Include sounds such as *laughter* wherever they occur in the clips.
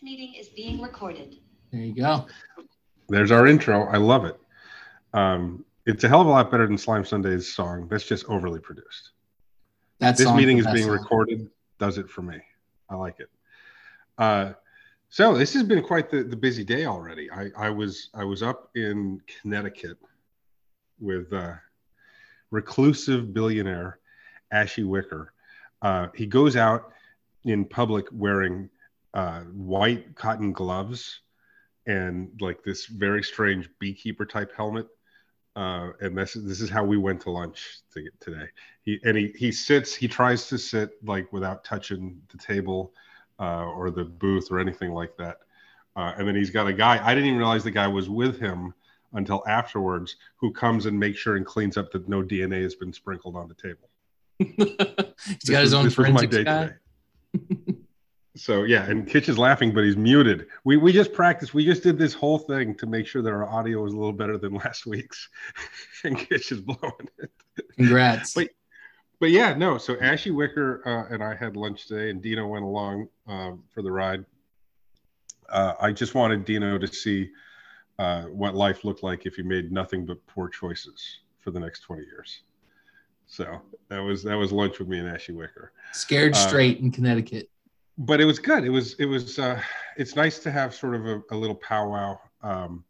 This meeting is being recorded. There you go. There's our intro. I love it. Um, it's a hell of a lot better than Slime Sunday's song. That's just overly produced. That this song's meeting is being song. recorded. Does it for me. I like it. Uh, so this has been quite the, the busy day already. I, I was I was up in Connecticut with uh, reclusive billionaire Ashy Wicker. Uh, he goes out in public wearing uh, white cotton gloves and like this very strange beekeeper type helmet. Uh, and this this is how we went to lunch to, today. He and he he sits. He tries to sit like without touching the table uh, or the booth or anything like that. Uh, and then he's got a guy. I didn't even realize the guy was with him until afterwards, who comes and makes sure and cleans up that no DNA has been sprinkled on the table. *laughs* He's got his was- own this forensics guy. *laughs* so yeah, and Kitch is laughing, but he's muted. We we just practiced. We just did this whole thing to make sure that our audio was a little better than *laughs* last week's, *laughs* and Kitch is blowing it. Congrats. But- But yeah, no. So Ashy Wicker uh, and I had lunch today, and Dino went along um, for the ride. Uh, I just wanted Dino to see uh, what life looked like if you made nothing but poor choices for the next twenty years. So that was that was lunch with me and Ashy Wicker. Scared uh, straight in Connecticut. But it was good. It was it was uh, it's nice to have sort of a, a little powwow, um,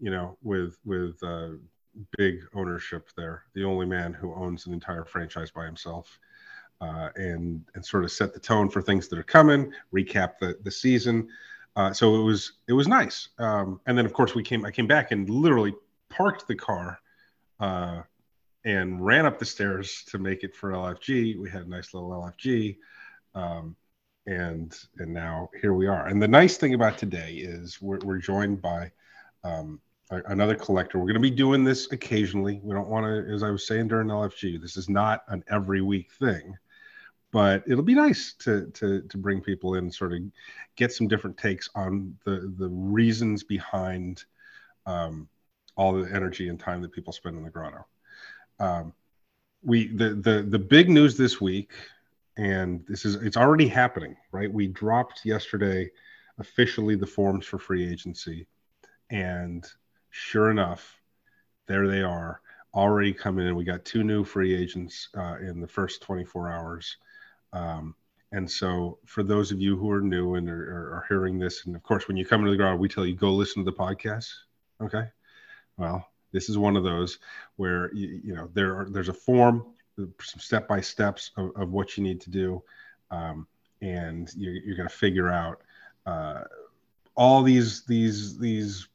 you know, with with uh, big ownership there. The only man who owns an entire franchise by himself, uh, and and sort of set the tone for things that are coming. Recap the the season. Uh, so it was it was nice. Um, and then of course we came. I came back and literally parked the car. Uh, and ran up the stairs to make it for LFG. We had a nice little LFG. Um, and and now here we are. And the nice thing about today is we're, we're joined by um, another collector. We're going to be doing this occasionally. We don't want to, as I was saying during LFG, this is not an every week thing, but it'll be nice to to to bring people in, sort of get some different takes on the the reasons behind um, all the energy and time that people spend in the grotto. Um, we the the the big news this week and this is it's already happening right? We dropped yesterday officially the forms for free agency and sure enough there they are already coming in. We got two new free agents uh, in the first 24 hours. Um, and so for those of you who are new and are, are, hearing this and of course when you come into the ground we tell you go listen to the podcast okay? Well this is one of those where you, you know there are there's a form some step by steps of, of what you need to do. Um, and you're, you're going to figure out uh, all these these these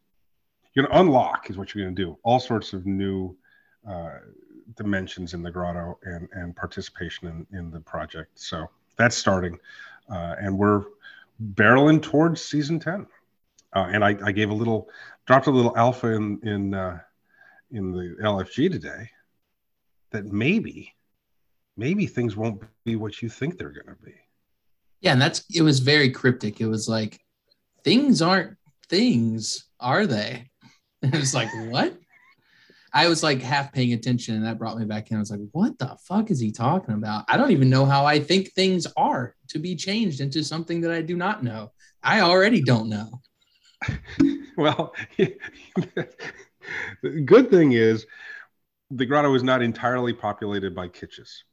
you're going to unlock is what you're going to do. All sorts of new uh, dimensions in the grotto and and participation in, in the project. So that's starting. Uh, and we're barreling towards season 10 uh, and I, I gave a little dropped a little alpha in in uh, in the LFG today that maybe maybe things won't be what you think they're going to be. Yeah, and that's it was very cryptic. It was like things aren't things, are they? And *laughs* it was like, what? I was like half paying attention and that brought me back in. I was like, what the fuck is he talking about? I don't even know how I think things are to be changed into something that I do not know. I already don't know. *laughs* well, the *laughs* good thing is the grotto is not entirely populated by kitches.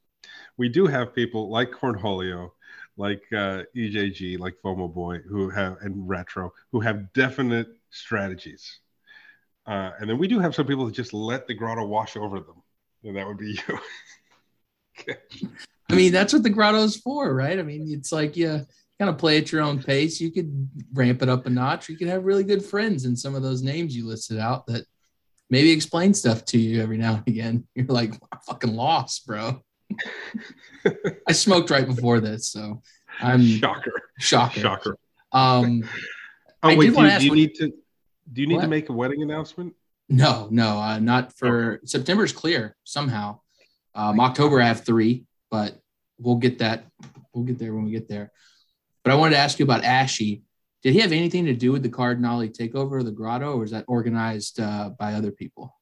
We do have people like Cornholio, like uh, EJG, like FOMO Boy, who have and Retro, who have definite strategies. Uh, and then we do have some people that just let the grotto wash over them, and that would be *laughs* you. I mean, that's what the grotto's for, right? I mean, it's like you kind of play at your own pace. You could ramp it up a notch. You could have really good friends in some of those names you listed out that maybe explain stuff to you every now and again. *laughs* You're like, I'm fucking lost, bro. *laughs* I smoked right before this, so I'm Shocker. shocker. Shocker. Um, Oh I wait, do wanna you, ask do you need to do you need What? to make a wedding announcement? no, no, uh, not for September's clear somehow. Um, October I have three, but we'll get that. We'll get there when we get there. But I wanted to ask you about Ashy. Did he have anything to do with the Cardinali takeover of the grotto, or was that organized uh, by other people?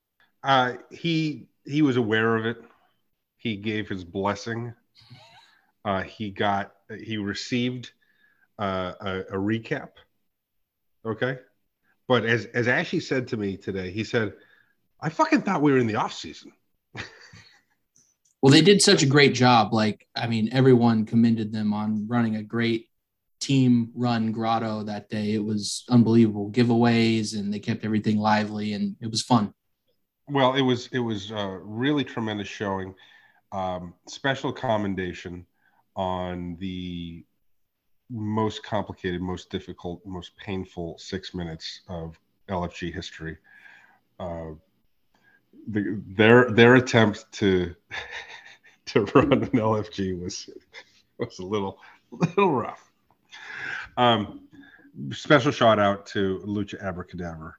Uh, he he was aware of it. He gave his blessing. Uh, he got he received uh, a, a recap Okay. But as as Ashy said to me today, he said, I fucking thought we were in the off season. Well, they did such a great job. Like, I mean, everyone commended them on running a great team run grotto that day. It was unbelievable giveaways, and they kept everything lively, and it was fun. Well, it was it was a really tremendous showing. Um, special commendation on the most complicated, most difficult, most painful six minutes of LFG history. Uh, the, their their attempt to *laughs* to run an LFG was was a little little rough. Um, special shout out to Lucha Abracadabra,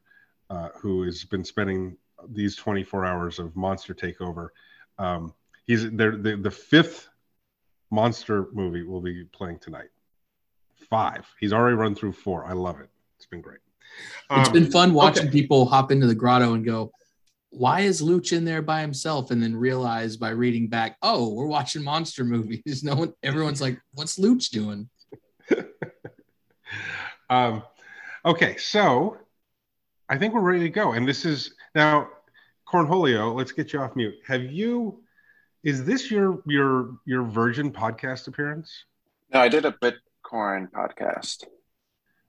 uh, who has been spending these 24 hours of Monster Takeover. Um, he's there. The, the fifth monster movie will be playing tonight. Five. He's already run through four. I love it. It's been great. It's been fun watching okay. people hop into the grotto and go, why is Luch in there by himself? And then realize by reading back, oh, we're watching monster *laughs* movies. No one, everyone's like, what's Luch doing? *laughs* um, okay, so I think we're ready to go. And this is now, Cornholio. Let's get you off mute. Have you? Is this your your your Virgin podcast appearance? No, I did a Bitcoin podcast.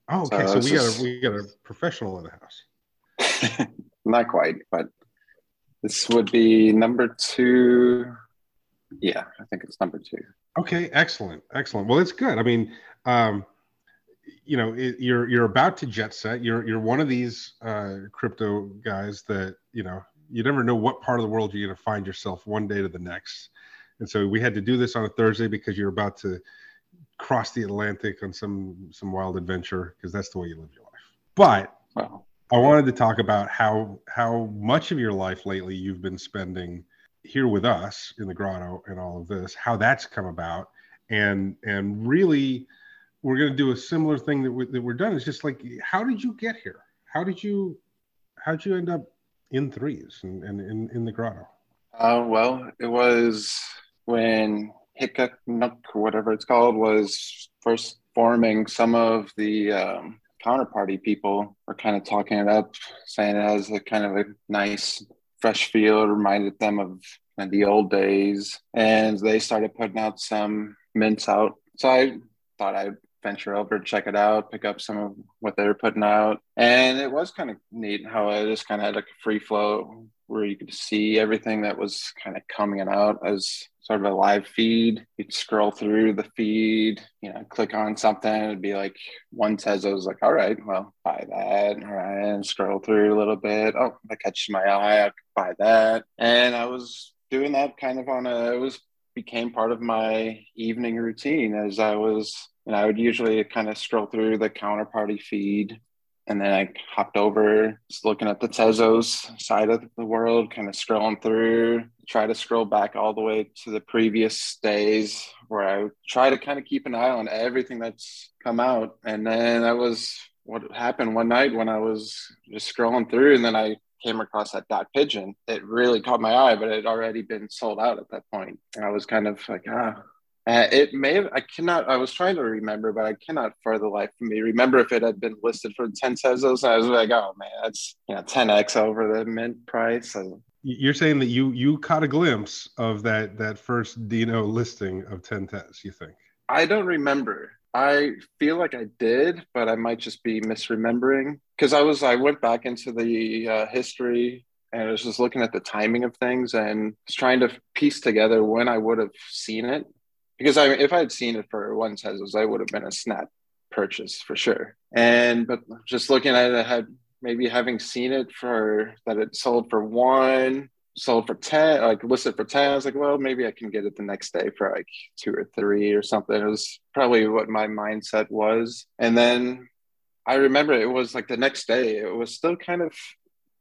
Oh, okay. So, so we got a we got a professional in the house. *laughs* Not quite, but this would be number two. Yeah, I think it's number two. Okay, excellent, excellent. Well, it's good. I mean, um, you know, it, you're you're about to jet set. You're you're one of these uh, crypto guys that you know you never know what part of the world you're going to find yourself one day to the next. And so we had to do this on a Thursday because you're about to cross the Atlantic on some some wild adventure because that's the way you live your life. But wow. I wanted to talk about how how much of your life lately you've been spending here with us in the grotto and all of this, how that's come about, and and really, we're going to do a similar thing that, we, that we're done. It's just like, how did you get here? How did you how did you end up in threes and, and in, in the grotto? Uh, well, it was when Hickok or whatever it's called was first forming some of the um, counterparty people were kind of talking it up, saying it has a kind of a nice, fresh feel. Reminded them of the old days. And they started putting out some mints out. So I thought I'd venture over, check it out, pick up some of what they were putting out. And it was kind of neat how it just kind of had like a free flow where you could see everything that was kind of coming out as sort of a live feed. You'd scroll through the feed, you know, click on something. It'd be like one says, I was like, all right, well, buy that. All right. And scroll through a little bit. Oh, that catches my eye. I could buy that. And I was doing that kind of on a, it was became part of my evening routine as I was, and I would usually kind of scroll through the counterparty feed and then I hopped over, just looking at the Tezos side of the world, kind of scrolling through, try to scroll back all the way to the previous days where I try to kind of keep an eye on everything that's come out. And then that was what happened one night when I was just scrolling through, and then I came across that dot pigeon. It really caught my eye, but it had already been sold out at that point. And I was kind of like, ah, uh, it may have, I cannot, I was trying to remember, but I cannot for the life of me remember if it had been listed for 10 Tezos. I was like, oh man, that's, you know, 10x over the mint price. So, You're saying that you you caught a glimpse of that that first Dino listing of 10 Tez, you think? I don't remember. I feel like I did, but I might just be misremembering because I was I went back into the uh, history and I was just looking at the timing of things and was trying to piece together when I would have seen it because I if I had seen it for one Tezos, I would have been a snap purchase for sure. And but just looking at it, I had maybe having seen it for that it sold for one, sold for ten, like listed for ten. I was like, well, maybe I can get it the next day for like two or three or something. It was probably what my mindset was. And then I remember it was like the next day, it was still kind of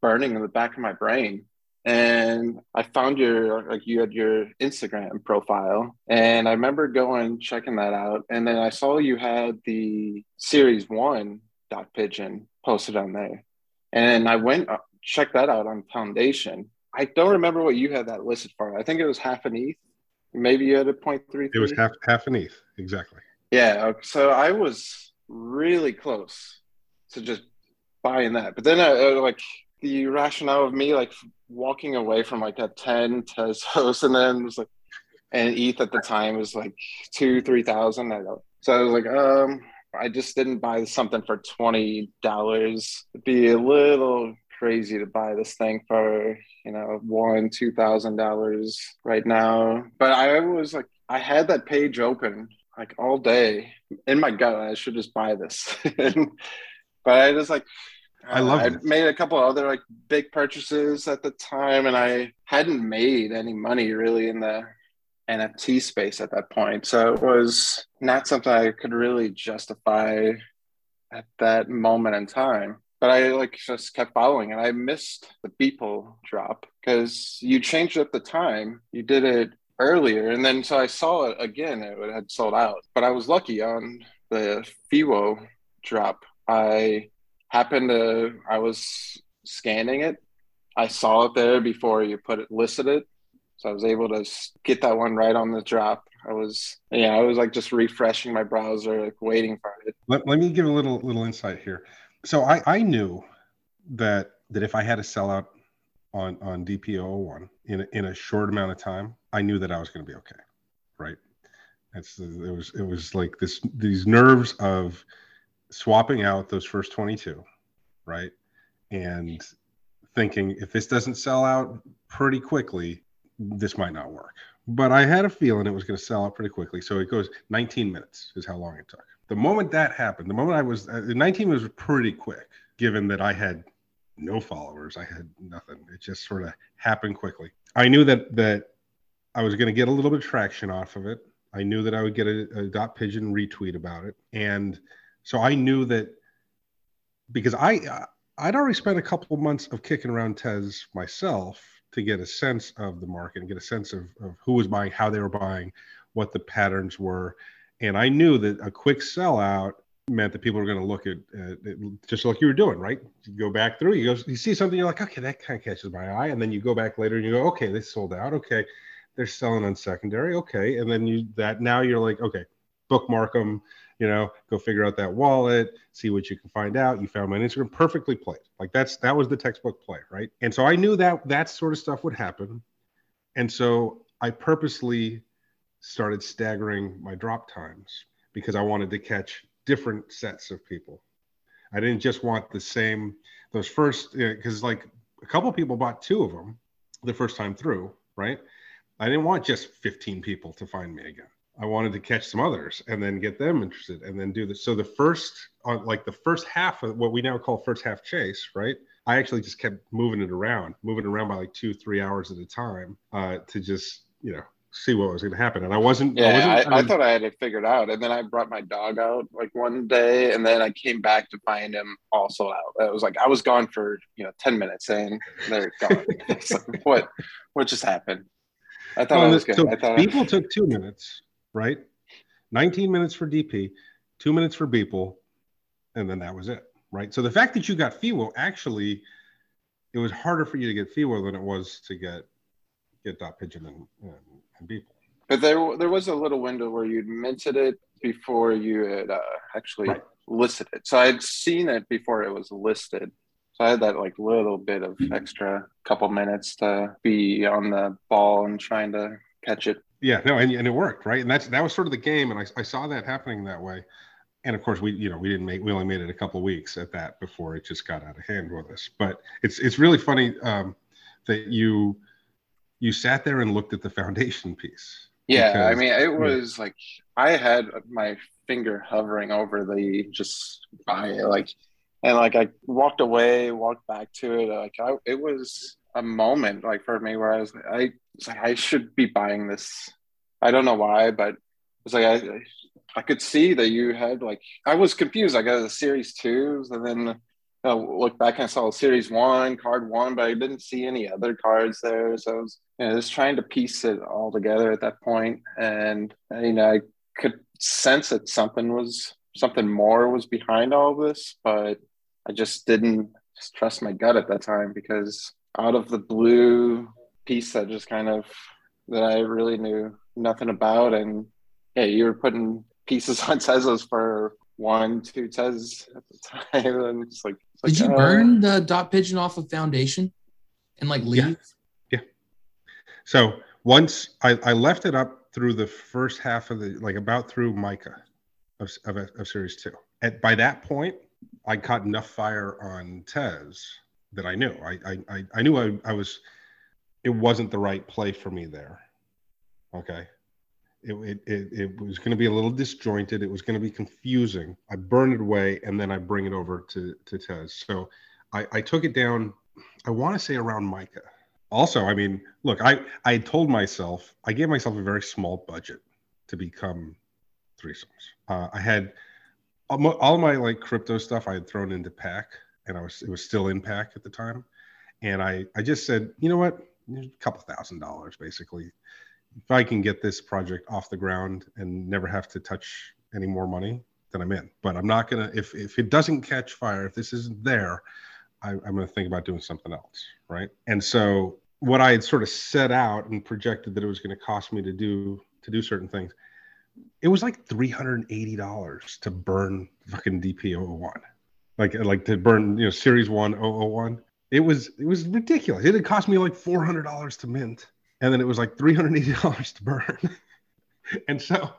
burning in the back of my brain and I found your like you had your Instagram profile, and I remember going checking that out, and then I saw you had the Series One dot pigeon posted on there, and I went uh, checked that out on Foundation. I don't remember what you had that listed for. I think it was half an ETH. Maybe you had a point three. It was half half an ETH exactly. Yeah. So I was really close to just buying that. But then, uh, like the rationale of me like walking away from like that 10 Tezos *laughs* and then was like and ETH at the time was like two, three thousand. So I was like, um, I just didn't buy something for twenty dollars. It'd be a little crazy to buy this thing for you know one, two thousand dollars right now. But I was like, I had that page open like all day in my gut. I should just buy this, *laughs* but I just like I love it. I made a couple other like big purchases at the time, and I hadn't made any money really in the NFT space at that point. So it was not something I could really justify at that moment in time. But I like just kept following and I missed the Beeple drop because you changed up the time. You did it earlier. And then so I saw it again, it had sold out. But I was lucky on the FIWO drop. I happened to I was scanning it. I saw it there before you put it listed it so I was able to get that one right on the drop. I was, yeah, I was like just refreshing my browser, like waiting for it. Let, let me give a little little insight here. So I, I knew that that if I had a sellout on on DPO1 in a, in a short amount of time, I knew that I was going to be okay, right? It's it was it was like this these nerves of swapping out those first 22, right? And thinking if this doesn't sell out pretty quickly, this might not work. But I had a feeling it was going to sell out pretty quickly. So it goes 19 minutes is how long it took. The moment that happened, the moment I was uh, 19 was pretty quick, given that I had no followers. I had nothing. It just sort of happened quickly. I knew that that I was going to get a little bit of traction off of it. I knew that I would get a, a dot pigeon retweet about it, and so I knew that because I I'd already spent a couple of months of kicking around Tez myself to get a sense of the market and get a sense of, of who was buying, how they were buying, what the patterns were. And I knew that a quick sellout meant that people were going to look at, just like you were doing, right? You go back through, you go, you see something, you're like, okay, that kind of catches my eye, and then you go back later and you go, okay, they sold out, okay, they're selling on secondary, okay, and then you that now you're like, okay, bookmark them, you know, go figure out that wallet, see what you can find out. You found my Instagram, perfectly played. Like that's that was the textbook play, right? And so I knew that that sort of stuff would happen, and so I purposely started staggering my drop times because I wanted to catch different sets of people. I didn't just want the same those first because like a couple people bought two of them the first time through, right? I didn't want just 15 people to find me again. I wanted to catch some others and then get them interested and then do this. So the first, uh, like the first half of what we now call first half chase, right? I actually just kept moving it around, moving it around by like two, three hours at a time uh, to just, you know, see what was going to happen. And I wasn't. Yeah, I, wasn't, I, I, I, thought I had it figured out, and then I brought my dog out like one day, and then I came back to find him also out. It was like I was gone for you know ten minutes, and they're gone. *laughs* like, what? What just happened? I thought well, I was good. So I thought people took two minutes right? 19 minutes for DP, two minutes for Beeple, and then that was it, right? So the fact that you got FIWO actually, it was harder for you to get FIWO than it was to get get dot pigeon and, and, and Beeple. But there, there was a little window where you'd minted it before you had uh, actually right. listed it. So I'd seen it before it was listed. So I had that like little bit of extra couple minutes to be on the ball and trying to catch it yeah, no, and, and it worked, right? And that's that was sort of the game, and I, I saw that happening that way. And of course, we you know we didn't make we only made it a couple weeks at that before it just got out of hand with us. But it's it's really funny um, that you you sat there and looked at the foundation piece. Yeah, because, I mean, it was yeah. like I had my finger hovering over the just by like, and like I walked away, walked back to it. Like I, it was a moment like for me where I was I was like I should be buying this. I don't know why, but it's like I I could see that you had like I was confused. I got the series twos and then I look back and I saw series one, card one, but I didn't see any other cards there. So I was you know, just trying to piece it all together at that point. And uh, you know, I could sense that something was something more was behind all this, but I just didn't trust my gut at that time because out of the blue piece that just kind of that I really knew nothing about. And yeah, you were putting pieces *laughs* on Tezos for one, two Tez at the time, *laughs* and it's like, it's like, Did you uh, burn the dot pigeon off of foundation and like leave? Yeah. So once I, I left it up through the first half of the like about through Micah of, of, of series two. At by that point, I caught enough fire on Tez that I knew I I, I, knew I, I was it wasn't the right play for me there. Okay. It, it, it, it was going to be a little disjointed. It was going to be confusing. I burn it away and then I bring it over to, to Tez. So I, I took it down, I want to say around Micah also i mean look i i told myself i gave myself a very small budget to become threesomes uh, i had my, all my like crypto stuff i had thrown into pack and i was it was still in pack at the time. And i i just said you know what? A couple thousand dollars basically. If i can get this project off the ground and never have to touch any more money then i'm in. But i'm not gonna if if it doesn't catch fire if this isn't there I, going to think about doing something else, right? And so what I had sort of set out and projected that it was going to cost me to do to do certain things, it was like three hundred and eighty dollars to burn fucking DP001, like like to burn you know Series One 001. It was it was ridiculous. It had cost me like four hundred dollars to mint, and then it was like three hundred eighty dollars to burn. *laughs* and so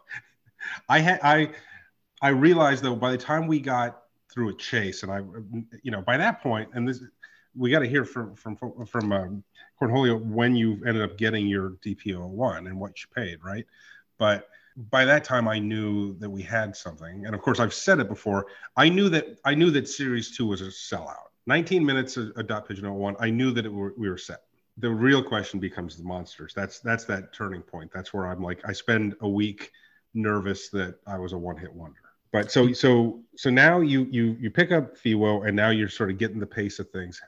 I had I I realized though by the time we got through a chase. And I, you know, by that point, and this, we got to hear from from from um, Cornholio when you ended up getting your DPO one and what you paid, right? But by that time, I knew that we had something, and of course, I've said it before. I knew that I knew that Series Two was a sellout. 19 minutes of, a dot pigeon 01. I knew that were, we were set. The real question becomes the monsters. That's that's that turning point. That's where I'm like, I spend a week nervous that I was a one hit wonder but so so so now you you you pick up FIWO and now you're sort of getting the pace of things.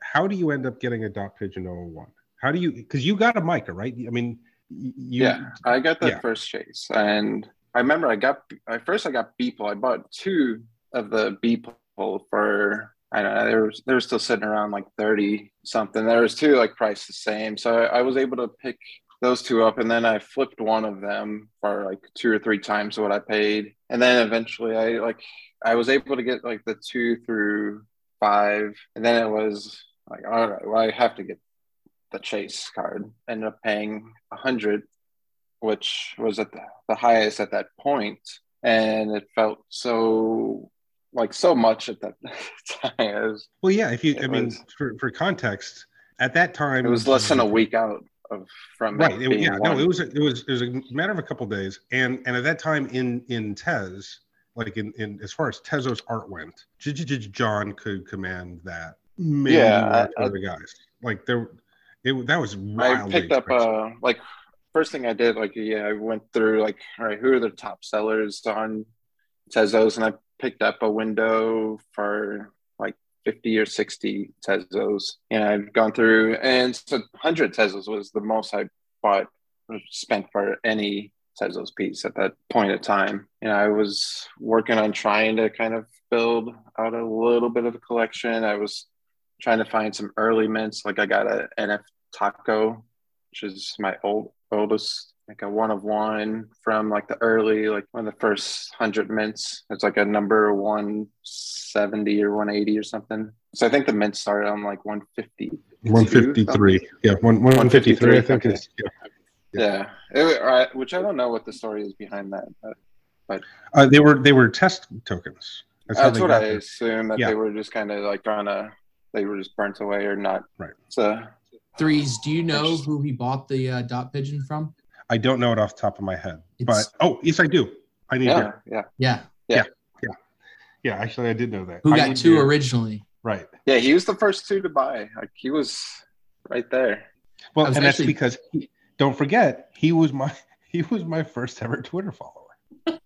How do you end up getting a dot pigeon 01? How do you because you got a Micah, right? I mean you, yeah, I got that yeah. first chase. And I remember I got I first I got Beeple. I bought two of the Beeple for I don't know, they were they were still sitting around like 30 something. There was two like priced the same. So I, I was able to pick those two up and then I flipped one of them for like two or three times what I paid. And then eventually I like I was able to get like the two through five. And then it was like, all right, well, I have to get the chase card. Ended up paying a hundred, which was at the, the highest at that. And it felt so like so much at that *laughs* time. Was, well, yeah, if you I was, mean for, for context, at that time it was less than a week out of from right it, yeah one. no it was it was it was a matter of a couple of days and and at that time in in tez like in in as far as tezos art went john could command that maybe yeah other guys like there it that was i picked up uh like first thing i did like yeah i went through like all right who are the top sellers on tezos and i picked up a window for like 50 or 60 Tezos. And I've gone through, and so 100 Tezos was the most I bought, spent for any Tezos piece at that point of time. And I was working on trying to kind of build out a little bit of a collection. I was trying to find some early mints. Like I got a NF Taco, which is my old oldest like a one of one from like the early like one of the first hundred mints. It's like a number one seventy or one eighty or something. So I think the mint started on like one fifty. One fifty three. Yeah, one one fifty three. I think okay. yeah. Yeah, it, which I don't know what the story is behind that, but, but uh, they were they were test tokens. That's, that's what I assume that yeah. they were just kind of like trying to they were just burnt away or not. Right. So threes. Do you know who he bought the uh, dot pigeon from? I don't know it off the top of my head, it's, but oh yes, I do. I need yeah, here. Yeah. Yeah. Yeah. Yeah. Yeah. Actually, I did know that. Who I got two originally? Right. Yeah, he was the first two to buy. Like he was right there. Well, and that's because he, don't forget he was my *laughs* he was my first ever Twitter follower. *laughs*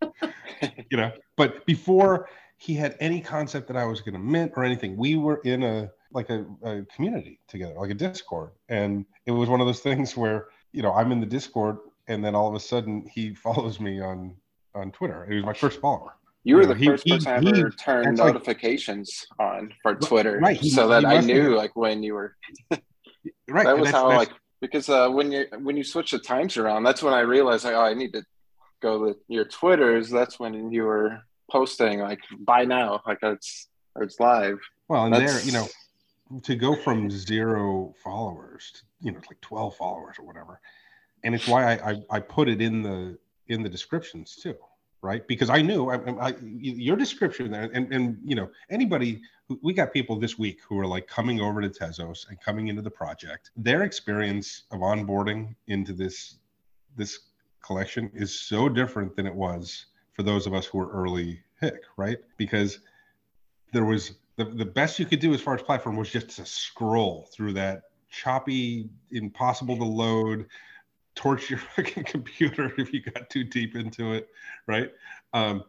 you know, but before he had any concept that I was going to mint or anything, we were in a like a, a community together, like a Discord, and it was one of those things *laughs* where you know I'm in the Discord and then all of a sudden he *laughs* follows me on on Twitter. He was my first follower. You were you know, the first he, person he, I ever turned notifications like, on for Twitter, right? He, so that I knew like when you were. *laughs* right. That was how like because uh, when you when you switch the times around, that's when I realized like oh I need to go to your Twitters. That's when you were posting like buy now, like it's it's live. Well, and That's... there, you know, to go from zero followers to you know like 12 followers or whatever. And it's why I, I, I put it in the in the descriptions too right? Because i knew I, I, your description there and and you know anybody we got people this week who are like coming over to tezos and coming into the project. Their experience of onboarding into this this collection is so different than it was for those of us who were early hick right? Because there was the, the best you could do as far as platform was just to scroll through that choppy impossible to load torch your *laughs* fucking computer if you got too deep into it, right? Um,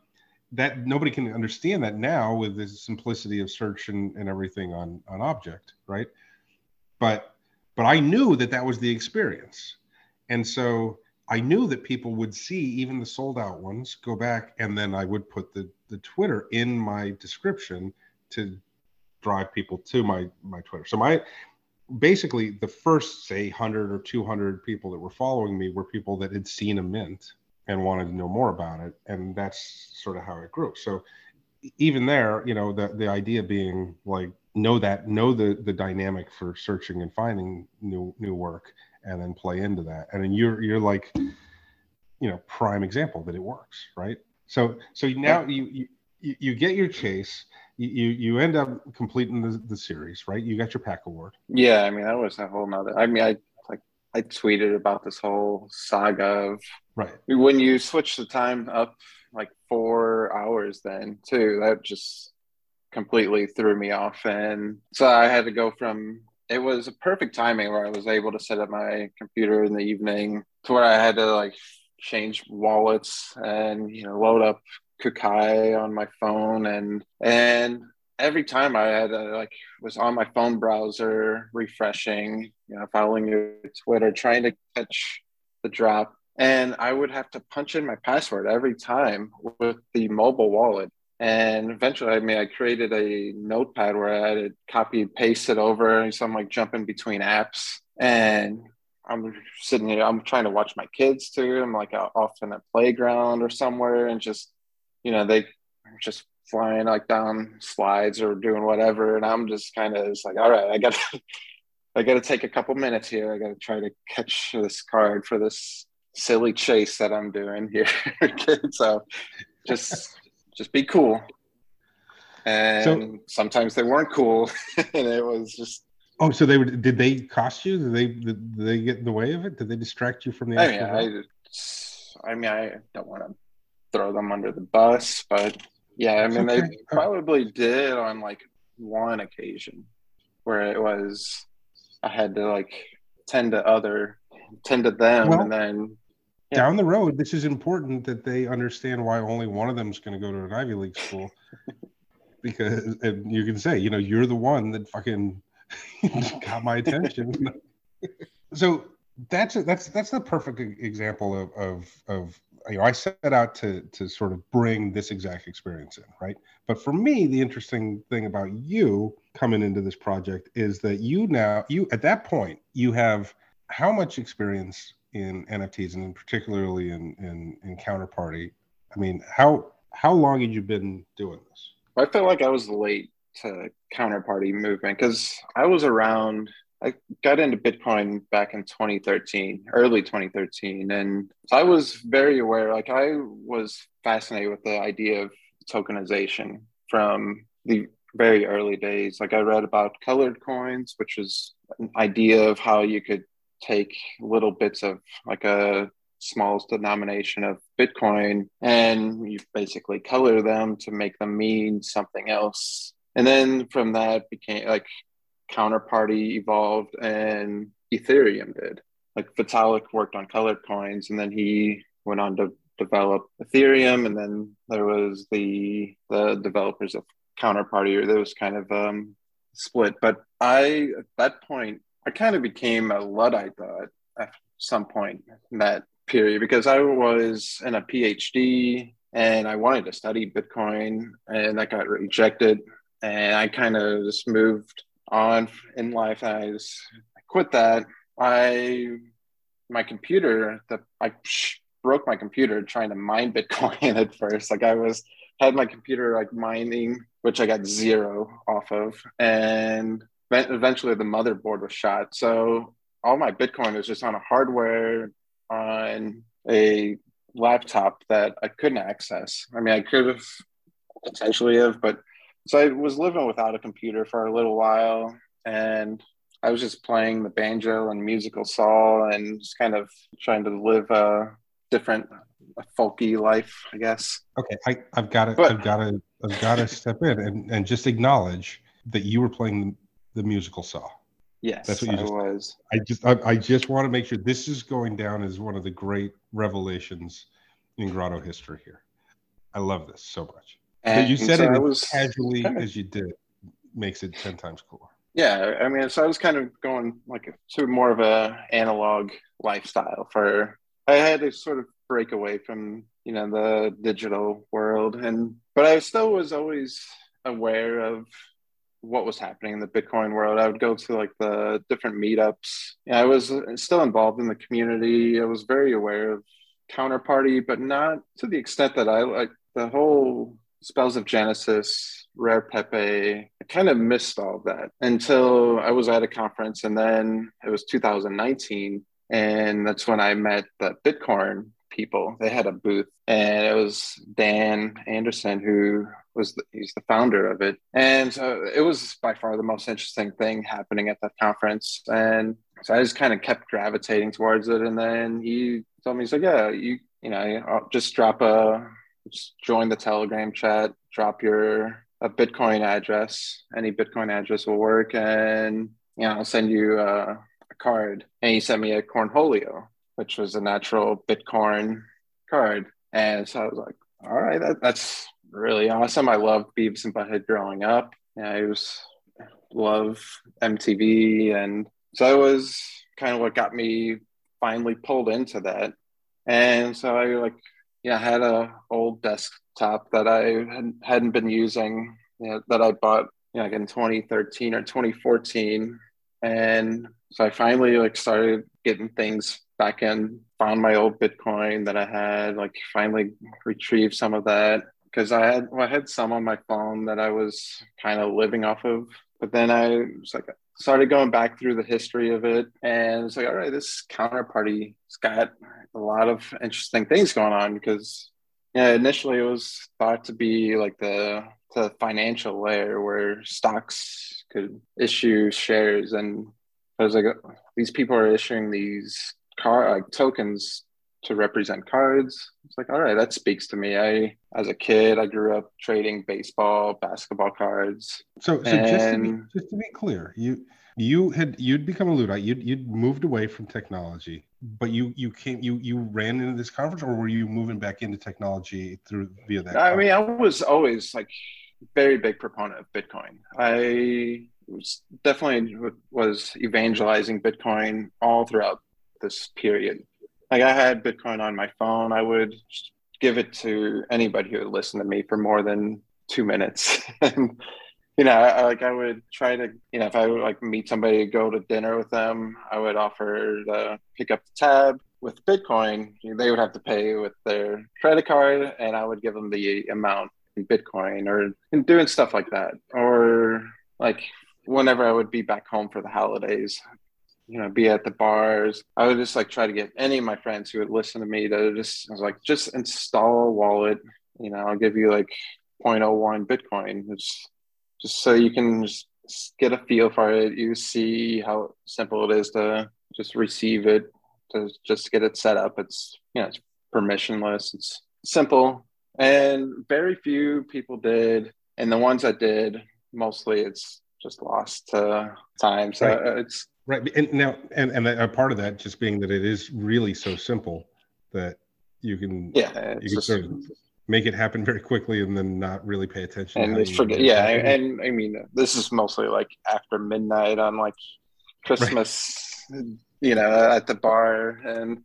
that nobody can understand that now with the simplicity of search and, and everything on on objkt, right? But but I knew that that was the experience, and so I knew that people would see even the sold out ones go back, and then I would put the the Twitter in my description to drive people to my my Twitter. So my basically the first say 100 or 200 people that were following me were people that had seen a mint and wanted to know more about it. And that's sort of how it grew. So even there you know the the idea being like know that know the the dynamic for searching and finding new new work and then play into that. And then you're you're like you know prime example that it works right? So so now you you, you get your chase you you end up completing the, the series, right? You got your pack award. Yeah, I mean that was a whole nother. I mean, I like I tweeted about this whole saga of right when you switch the time up like four hours, then too. That just completely threw me off, and so I had to go from. It was a perfect timing where I was able to set up my computer in the evening to where I had to like change wallets and you know load up Kukai on my phone and and every time I had uh, like was on my phone browser refreshing, you know, following your Twitter, trying to catch the drop, and I would have to punch in my password every time with the mobile wallet. And eventually, I mean, I created a notepad where I had to copy and paste it over, and so I'm like jumping between apps, and I'm sitting here, I'm trying to watch my kids too. I'm like off in a playground or somewhere, and just you know, they just flying like down slides or doing whatever. And I'm just kind of like, all right, I got to, *laughs* I got to take a couple minutes here. I got to try to catch this card for this silly chase that I'm doing here. *laughs* so just, just be cool. And so, sometimes they weren't cool. *laughs* and it was just, Oh, so they were? Did they cost you? Did they? Did they get in the way of it? Did they distract you from the? I mean, I, I mean, I don't want to throw them under the bus, but yeah, I mean, okay. they probably did on like one occasion where it was I had to like tend to other tend to them well, and then yeah. down the road this is important that they understand why only one of them is going to go to an Ivy League school *laughs* because and you can say you know you're the one that fucking *laughs* got my attention *laughs* so that's a, that's that's the perfect example of of of you know, I set out to to sort of bring this exact experience in, right? But for me, the interesting thing about you coming into this project is that you now you at that point you have how much experience in NFTs and particularly in in, in counterparty. I mean, how how long had you been doing this? I feel like I was late to counterparty movement because I was around I got into Bitcoin back in 2013, early 2013. And I was very aware, like, I was fascinated with the idea of tokenization from the very early days. Like, I read about colored coins, which was an idea of how you could take little bits of like a smallest denomination of Bitcoin and you basically color them to make them mean something else. And then from that became like Counterparty evolved and Ethereum did. Like Vitalik worked on colored coins and then he went on to develop Ethereum and then there was the the developers of Counterparty or there was kind of um split. But I at that point I kind of became a Luddite at some point in that period because I was in a PhD and I wanted to study Bitcoin and that got rejected. And I kind of just moved on in life. I just I quit that. I my computer the I broke my computer trying to mine *laughs* Bitcoin at first. Like I was had my computer like mining, which I got zero off of, and eventually the motherboard was shot. So all my Bitcoin was just on a hardware on a laptop that I couldn't access. I mean, I could have potentially have, but so I was living without a computer for a little while, and I was just playing the banjo and musical saw, and just kind of trying to live a different, a folky life, I guess. Okay, I, have got to, I've got to, I've got to step in and, and just acknowledge that you were playing the musical saw. Yes, that's what you just, was. I just I, I, just want to make sure this is going down as one of the great revelations in Grotto history here. I love this so much. And, that you said so it as casually kind of, as you did makes it ten times cooler. Yeah, I mean, so I was kind of going like to more of a analog lifestyle for. I had to sort of break away from you know the digital world, and but I still was always aware of what was happening in the Bitcoin world. I would go to like the different meetups. Yeah, I was uh, still involved in the community. I was very aware of counterparty, but not to the extent that I like the whole spells of Genesis, Rare Pepe. I kind of missed all of that until I was at a conference, and then it was 2019, and that's when I met the Bitcoin people. They had a booth, and it was Dan Anderson who was the, he's the founder of it, and so it was by far the most interesting thing happening at that conference. And so I just kind of kept gravitating towards it, and then he told me he's like, yeah, you you know, I'll just drop a just join the Telegram chat, drop your a Bitcoin address, any Bitcoin address will work, and you know, I'll send you a, a card. And he sent me a Cornholio, which was a natural Bitcoin card. And so I was like, all right, that, that's really awesome. I loved Beavis and Butthead growing up. Yeah, I was love MTV, and so it was kind of what got me finally pulled into that. And so I like, yeah, I had a old desktop that I had, hadn't been using, you know, that I bought, you know, like in 2013 or 2014, and so I finally like started getting things back in, found my old Bitcoin that I had, like finally retrieved some of that. Because I had well, I had some on my phone that I was kind of living off of, but then I was like started going back through the history of it, and it's like, all right, this counterparty's got a lot of interesting things going on because yeah, initially it was thought to be like the the financial layer where stocks could issue shares and I was like uh, these people are issuing these car like tokens to represent cards. It's like, all right, that speaks to me. I, as a kid, I grew up trading baseball, basketball cards. So, so and... just, to be, just to be clear, you you had you'd become a Luddite. You'd you'd moved away from technology, but you you came you you ran into this conference, or were you moving back into technology through via that? I conference? mean, I was always like very big proponent of Bitcoin. I was definitely was evangelizing Bitcoin all throughout this period. Like I had Bitcoin on my phone, I would give it to anybody who would listen to me for more than two minutes. *laughs* and you know, I, like I would try to, you know, if I would like meet somebody, go to dinner with them, I would offer to pick up the tab with Bitcoin. They would have to pay with their credit card, and I would give them the amount in Bitcoin, or doing stuff like that, or like whenever I would be back home for the holidays, you know, be at the bars. I would just like try to get any of my friends who would listen to me to just, I was like, just install a wallet. You know, I'll give you like 0.01 Bitcoin. It's just so you can just get a feel for it. You see how simple it is to just receive it, to just get it set up. It's, you know, it's permissionless. It's simple. And very few people did. And the ones that did, mostly it's just lost to time. So right. it's Right. And now, and, and a part of that just being that it is really so simple that you can, yeah, you can just, sort of make it happen very quickly and then not really pay attention. And forget. Yeah. And, and I mean, this is mostly like after midnight on like Christmas, right. you know, at the bar and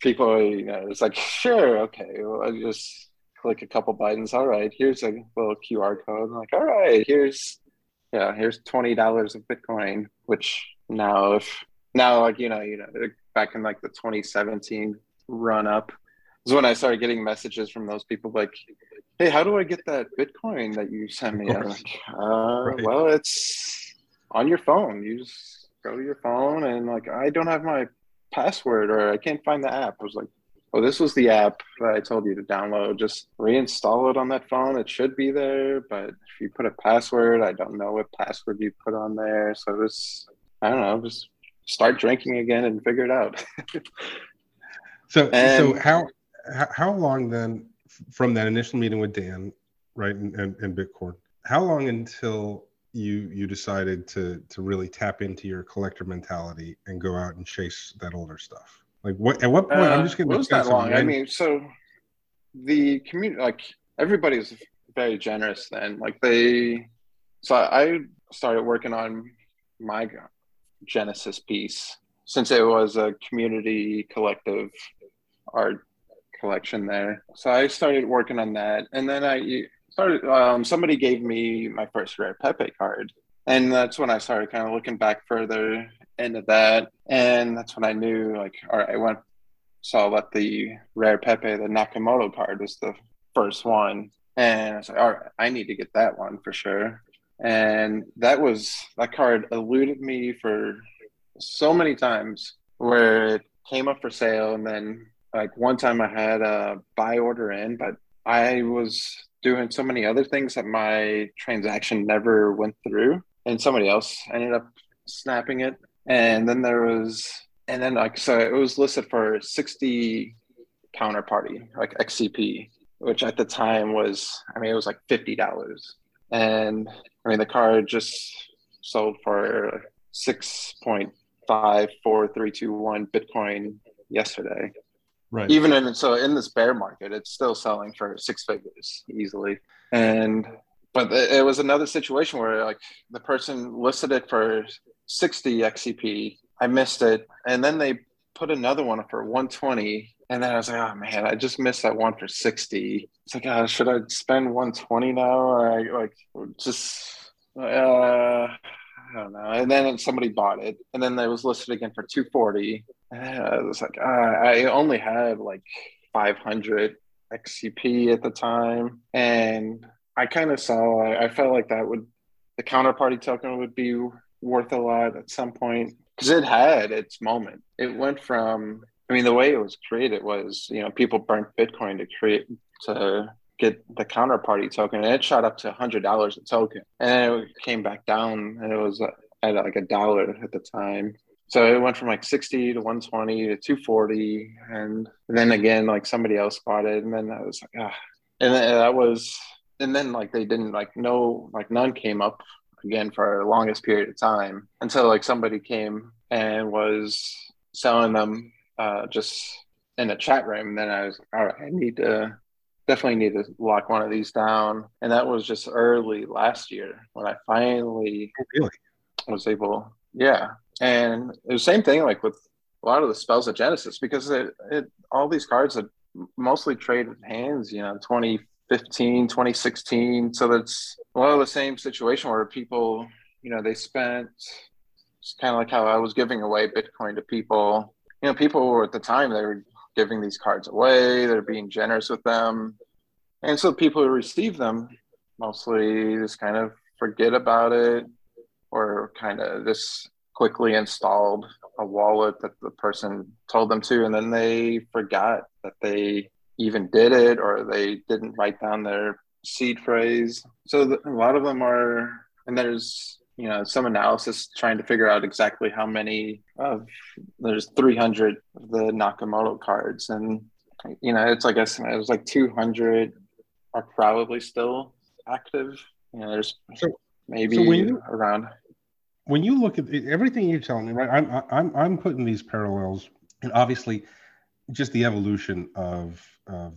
people, you know, it's like, sure. Okay. Well, I just click a couple buttons. All right. Here's a little QR code. I'm like, all right, here's, yeah, here's $20 of Bitcoin, which now if now like you know you know back in like the 2017 run up is when I started getting messages from those people like hey, how do I get that Bitcoin that you sent me? I'm like, uh, right. well, it's on your phone. You just go to your phone and like, I don't have my password or I can't find the app. I was like, oh, this was the app that I told you to download. Just reinstall it on that phone. It should be there. But if you put a password, I don't know what password you put on there. So this, I don't know, just start drinking again and figure it out. *laughs* so, and, so how, how long then from that initial meeting with Dan, right, and, and, and Bitcoin, how long until you you decided to to really tap into your collector mentality and go out and chase that older stuff? Like what at what point? Uh, I'm just going to. Was that long? I mean, so the community, like everybody's very generous. Then, like they, so I started working on my Genesis piece since it was a community collective art collection there. So I started working on that, and then I started. Um, somebody gave me my first rare Pepe card, and that's when I started kind of looking back further into that, and that's when I knew like, all right, I went saw that the rare Pepe, the Nakamoto card, was the first one, and I was like, all right, I need to get that one for sure. And that was that card eluded me for so many times where it came up for sale. And then like one time I had a buy order in, but I was doing so many other things that my transaction never went through, and somebody else ended up snapping it. And then there was, and then like so it was listed for sixty counterparty, like XCP, which at the time was, I mean, it was like fifty dollars, and I mean the car just sold for six point five four three two one Bitcoin yesterday. Right. Even in so in this bear market, it's still selling for six figures easily. And but it was another situation where like the person listed it for 60 XCP. I missed it. And then they put another one for 120. And then I was like, oh man, I just missed that one for 60. It's like, oh, should I spend 120 now? Or I like just uh I don't know. And then somebody bought it, and then it was listed again for 240. And I was like, uh, I only had like 500 XCP at the time, and I kind of saw. I, I felt like that would the counterparty token would be worth a lot at some point because it had its moment. It went from I mean, the way it was created was, you know, people burnt Bitcoin to create to get the counterparty token and it shot up to $100 a token. And it came back down and it was at like a dollar at the time. So it went from like 60 to 120 to 240 and then again like somebody else bought it and then i was like ah. And that was and then like they didn't like no like none came up again for the longest period of time until like somebody came and was selling them uh, just in a chat room and then i was like all right i need to definitely need to lock one of these down. And that was just early last year when I finally oh, really was able. Yeah. And it was the same thing like with a lot of the spells of Genesis because it, it all these cards had mostly traded hands, you know, 2015, 2016. So that's a lot of the same situation where people, you know, they spent it's kind of like how I was giving away Bitcoin to people. You know, people were at the time they were giving these cards away, they're being generous with them. And so people who receive them mostly just kind of forget about it or kind of just quickly installed a wallet that the person told them to and then they forgot that they even did it or they didn't write down their seed phrase so the, a lot of them are and there's you know some analysis trying to figure out exactly how many of there's 300 of the Nakamoto cards. And you know it's like I guess it was like 200 are probably still active. You know there's so, maybe so you, around. When you look at everything you're telling me right I'm I'm I'm putting these parallels and obviously just the evolution of of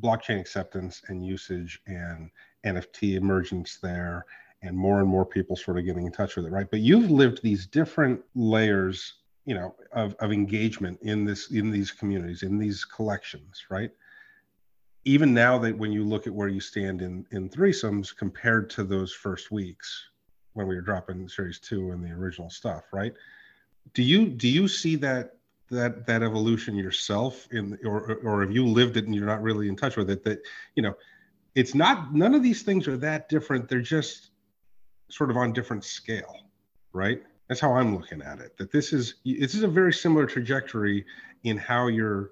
blockchain acceptance and usage and NFT emergence there and more and more people sort of getting in touch with it right? But you've lived these different layers you know of, of engagement in this in these communities in these collections right? Even now that when you look at where you stand in in threesomes compared to those first weeks when we were dropping series two and the original stuff right? Do you do you see that that that evolution yourself in or or have you lived it and you're not really in touch with it that you know it's not none of these things are that different. They're just sort of on different scale right? That's how i'm looking at it that this is this is a very similar trajectory in how you're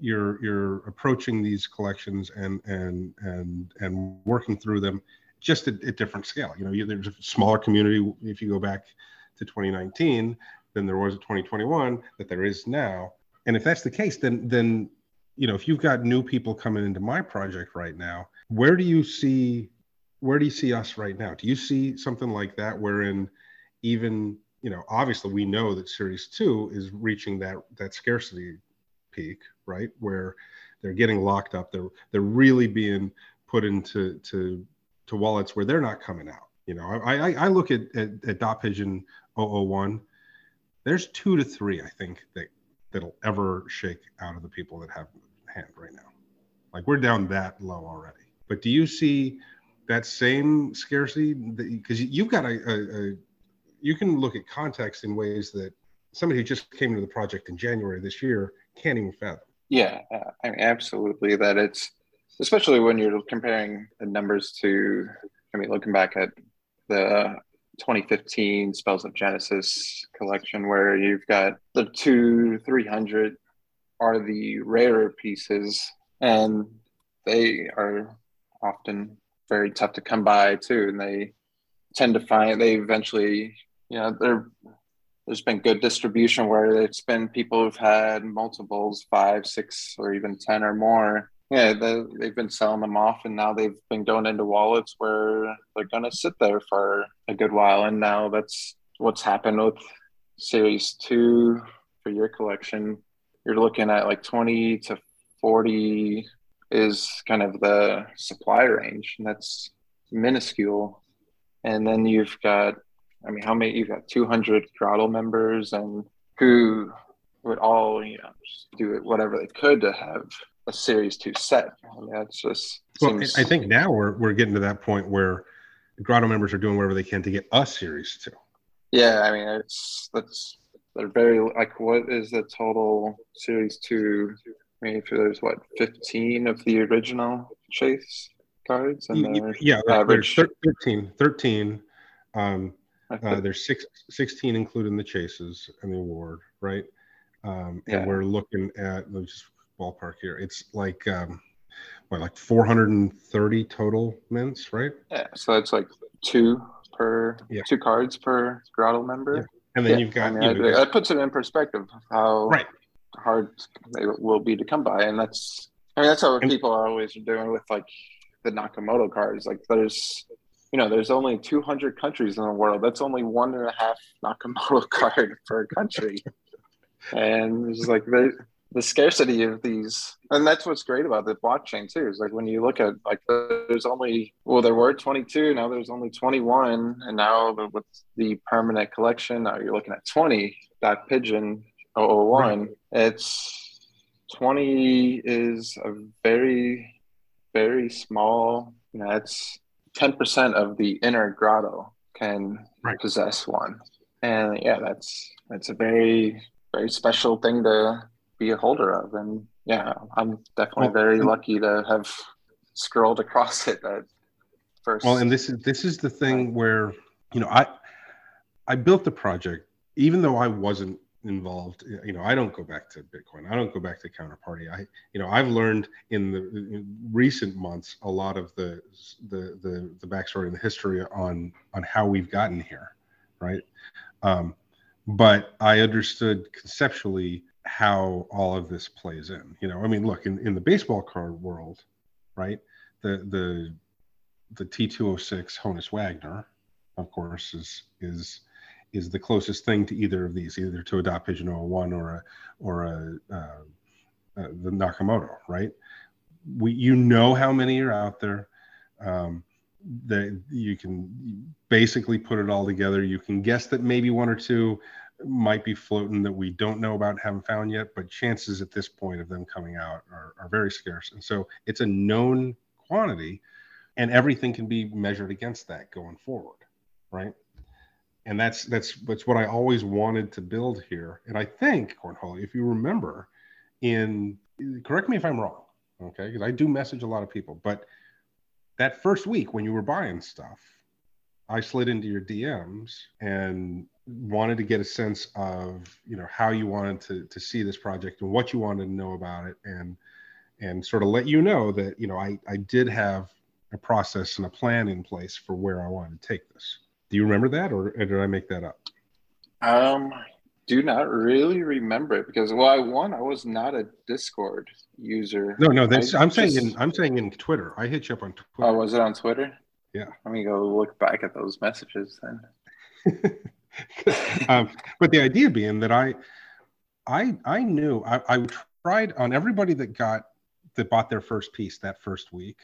you're you're approaching these collections and and and and working through them just at, at different scale. You know you, there's a smaller community if you go back to 2019 than there was at 2021 that there is now. And if that's the case then then you know if you've got new people coming into my project right now where do you see where do you see us right now? Do you see something like that wherein even you know obviously we know that series 2 is reaching that that scarcity peak right? Where they're getting locked up. They're they're really being put into to to wallets where they're not coming out. You know i i, I look at, at at dot pigeon 001 there's two to three i think that that'll ever shake out of the people that have hand right now. Like we're down that low already. But do you see that same scarcity? Because you've got a, a, a, you can look at context in ways that somebody who just came to the project in January this year can't even fathom. Yeah, I mean, absolutely. That it's especially when you're comparing the numbers to, I mean, looking back at the 2015 Spells of Genesis collection, where you've got the two 300 are the rarer pieces, and they are often very tough to come by too, and they tend to find they eventually, you know, there there's been good distribution where it's been people who've had multiples, five, six, or even ten or more. Yeah, they, they've been selling them off, and now they've been going into wallets where they're gonna sit there for a good while. And now that's what's happened with Series Two for your collection. You're looking at like 20 to 40 is kind of the supply range, and that's minuscule. And then you've got, I mean, how many? You've got 200 Grotto members, and who would all, you know, do whatever they could to have a series two set. I mean, that's just. Well, I think now we're we're getting to that point where Grotto members are doing whatever they can to get us series two. Yeah, I mean, it's that's they're very like what is the total series two mean, if there's what 15 of the original chase cards, and yeah, average there's 13, 13. Um, uh, there's six, 16 including the chases and the award, right? Um, and yeah. we're looking at let's just ballpark here. It's like um, what, like 430 total mints, right? Yeah, so that's like two per yeah. two cards per Grotto member. And then you've got I mean, you know, that puts it in perspective how right hard they will be to come by, and that's I mean that's how people are always doing with like the Nakamoto cards. Like there's you know there's only 200 countries in the world. That's only one and a half Nakamoto *laughs* card per country, and it's like the the scarcity of these and that's what's great about the blockchain too is like when you look at like there's only well there were 22 now there's only 21 and now with the permanent collection now you're looking at 20 that pigeon 001 right. it's 20 is a very very small you know it's 10% of the inner grotto can right. possess one and yeah that's that's a very very special thing to be a holder of and yeah i'm definitely well, very lucky to have scrolled across it at first well and this is this is the thing where you know i i built the project even though i wasn't involved you know i don't go back to bitcoin. I don't go back to counterparty. I you know i've learned in the in recent months a lot of the, the the the backstory and the history on on how we've gotten here right? Um, but i understood conceptually how all of this plays in. You know i mean look in, in the baseball card world right the the the t206 honus wagner of course is is is the closest thing to either of these, either to a dot pigeon or a 01 or a or a uh, uh, the Nakamoto, right? We you know how many are out there. Um, that you can basically put it all together. You can guess that maybe one or two might be floating that we don't know about haven't found yet, but chances at this point of them coming out are, are very scarce. And so it's a known quantity, and everything can be measured against that going forward, right? And that's that's that's what I always wanted to build here. And I think Cornhole, if you remember, in correct me if I'm wrong, okay, because I do message a lot of people, but that first week when you were buying stuff, I slid into your DMs and wanted to get a sense of you know how you wanted to to see this project and what you wanted to know about it and and sort of let you know that you know I I did have a process and a plan in place for where I wanted to take this. Do you remember that, or, or did I make that up? Um, do not really remember it because well, I one I was not a Discord user. No, no, that's I am saying in I'm saying in Twitter. I hit you up on Twitter. Oh, was it on Twitter? Yeah. Let me go look back at those messages then. *laughs* um, but the idea being that I, I, I knew I, I tried on everybody that got that bought their first piece that first week.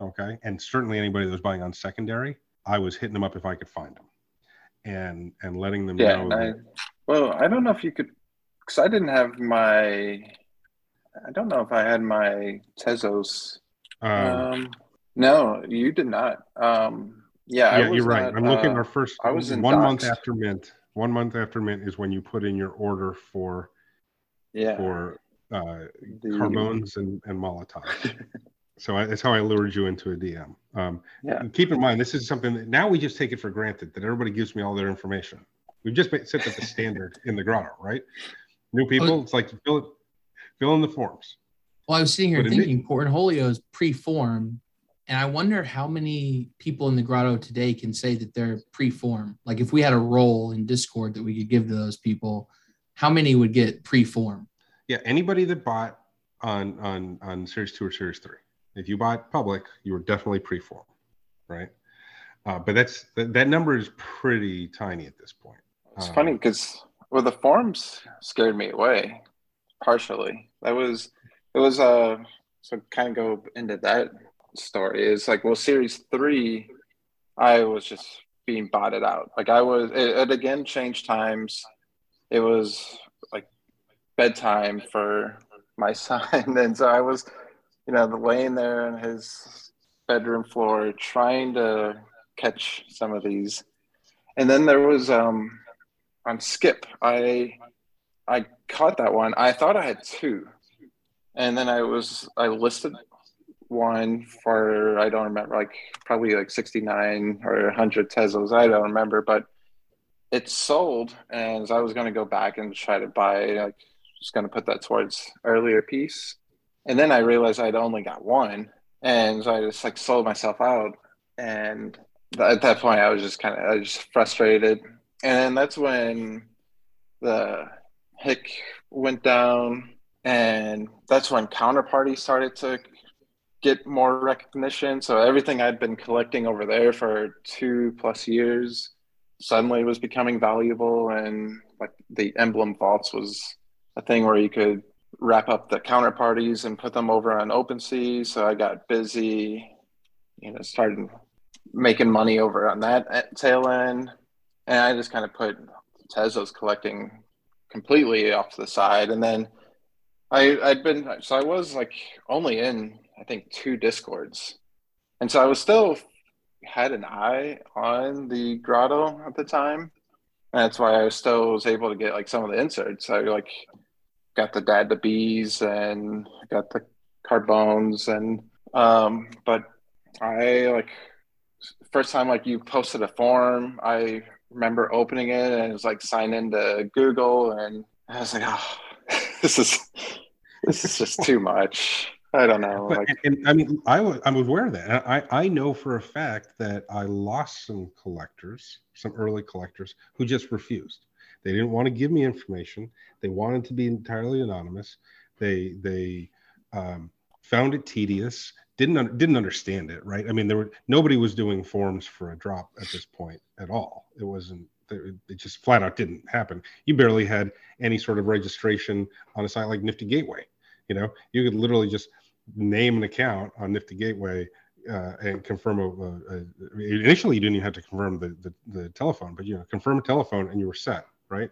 Okay, and certainly anybody that was buying on secondary, I was hitting them up if I could find them, and and letting them yeah, know. I, well, I don't know if you could, because I didn't have my. I don't know if I had my Tezos. Um, um, no, you did not. Um, yeah, yeah, you're right. I'm looking uh, our first. I was one month after mint. One month after mint is when you put in your order for. Yeah. For uh, the... carbones and and Molotov. *laughs* so I, that's how I lured you into a DM. Um, yeah. Keep in mind, this is something that now we just take it for granted that everybody gives me all their information. We've just set at the standard in the grotto, right? New people, it's like fill it, fill in the forms. Well, I was sitting here but thinking, Cornholio is pre-form and I wonder how many people in the grotto today can say that they're pre-form. Like if we had a role in Discord that we could give to those people, how many would get pre-form? Yeah, anybody that bought on on on series two or series three. If you bought public, you were definitely pre-form, right? Uh, but that's that, that number is pretty tiny at this point. It's um, funny because well, the forms scared me away partially. That was it was uh so kind of go into that story is like well series three i was just being botted out like i was it, it again changed times it was like bedtime for my *laughs* son and so i was you know the laying there on his bedroom floor trying to catch some of these and then there was um on skip i i caught that one i thought i had two and then i was i listed one for I don't remember, like probably like 69 or 100 Tezos. I don't remember, but it sold, and I was going to go back and try to buy. Like, just going to put that towards earlier piece, and then I realized I'd only got one, and so I just like sold myself out. And at that point, I was just kind of I was just frustrated, and that's when the hick went down and that's when counterparty started to get more recognition. So everything I'd been collecting over there for two plus years suddenly was becoming valuable, and like the emblem vaults was a thing where you could wrap up the counterparties and put them over on OpenSea. So I got busy, you know, started making money over on that tail end, and I just kind of put Tezos collecting completely off to the side, and then. I, I'd been so I was like only in I think two discords, and so I was still had an eye on the grotto at the time. And that's why I still was able to get like some of the inserts. I like got the dad to bees and got the carbones and um but I like first time like you posted a form, I remember opening it and it was like sign into Google and I was like, oh *laughs* this is this is just too much. I don't know. But, like, and, I mean, I was I'm aware of that. I I know for a fact that I lost some collectors, some early collectors who just refused. They didn't want to give me information. They wanted to be entirely anonymous. They they um, found it tedious. Didn't didn't understand it. Right. I mean, there were nobody was doing forms for a drop at this point at all. It wasn't. It just flat out didn't happen. You barely had any sort of registration on a site like Nifty Gateway. You know, you could literally just name an account on Nifty Gateway uh, and confirm a, a, a, initially you didn't even have to confirm the, the, the telephone, but you know confirm a telephone and you were set, right?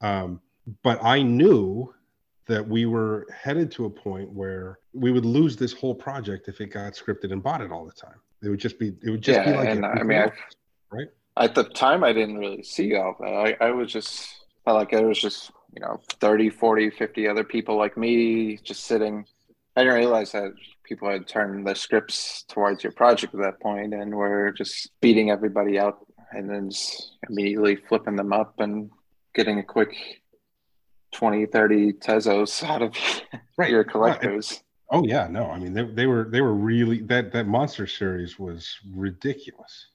Um, but I knew that we were headed to a point where we would lose this whole project if it got scripted and bought it all the time. It would just be it would just yeah, be like and I mean, right? At the time, I didn't really see all that. I, I was just felt like it was just you know 30 40 50 other people like me just sitting I didn't realize that people had turned the scripts towards your project at that point and were just beating everybody out and then just immediately flipping them up and getting a quick 20 30 tezos out of right. your collectors. Oh yeah no i mean they, they were they were really that that monster series was ridiculous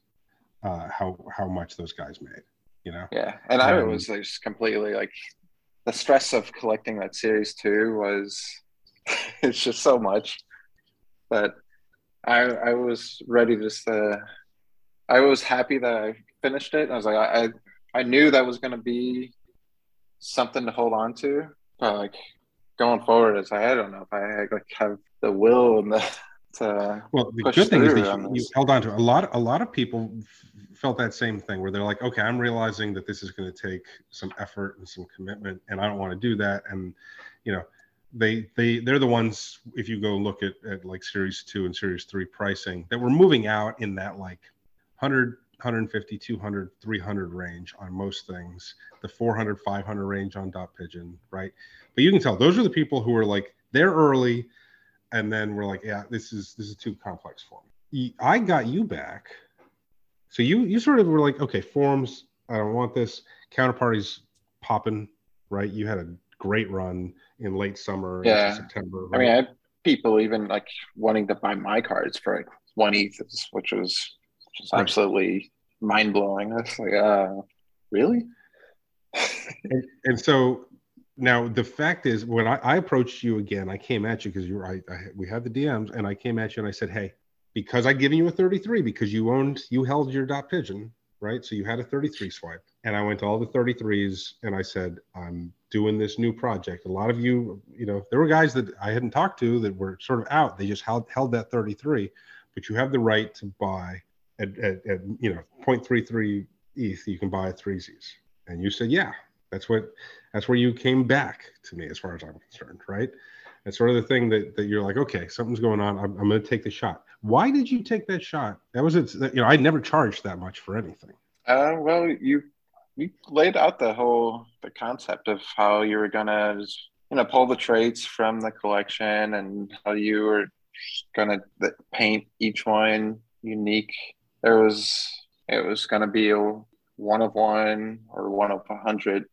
uh how how much those guys made you know? Yeah and um, i was just completely like the stress of collecting that series too was *laughs* it's just so much. But i i was ready to uh, i was happy that i finished it. I was like i i knew that was going to be something to hold on to but like going forward it's like i don't know if i like have the will and the *laughs* to well the good thing is that you, you held on to a lot a lot of people felt that same thing where they're like, okay, I'm realizing that this is going to take some effort and some commitment, and I don't want to do that. And you know, they they they're the ones. If you go look at, at like Series Two and Series Three pricing, that we're moving out in that like 100 150 200 300 range on most things the 400 500 range on dot pigeon right but you can tell those are the people who are like they're early and then we're like yeah this is this is too complex for me i got you back so you you sort of were like, okay, forms, I don't want this. Counterparties popping, right? You had a great run in late summer, yeah. September. Right? I mean, I had people even like wanting to buy my cards for like one ETH, which was just absolutely right. mind blowing. Was like, uh, really? *laughs* and, and, so now the fact is, when I, I, approached you again, I came at you because you were, I, I, we had the DMs, and I came at you and I said, hey, because I'd given you a 33 because you owned, you held your dot pigeon, right? So you had a 33 swipe. And I went to all the 33s and I said, I'm doing this new project. A lot of you, you know, there were guys that I hadn't talked to that were sort of out. They just held, held that 33, but you have the right to buy at, at, at you know, 0.33 ETH, you can buy three Z's. And you said, yeah, that's what, that's where you came back to me as far as I'm concerned, right? It's sort of the thing that, that you're like, okay, something's going on. I'm, I'm going to take the shot. Why did you take that shot? That was it. You know, I never charged that much for anything. Uh, well, you you laid out the whole the concept of how you were gonna you know pull the traits from the collection and how you were gonna paint each one unique. There was it was gonna be a one of one or one of a hundred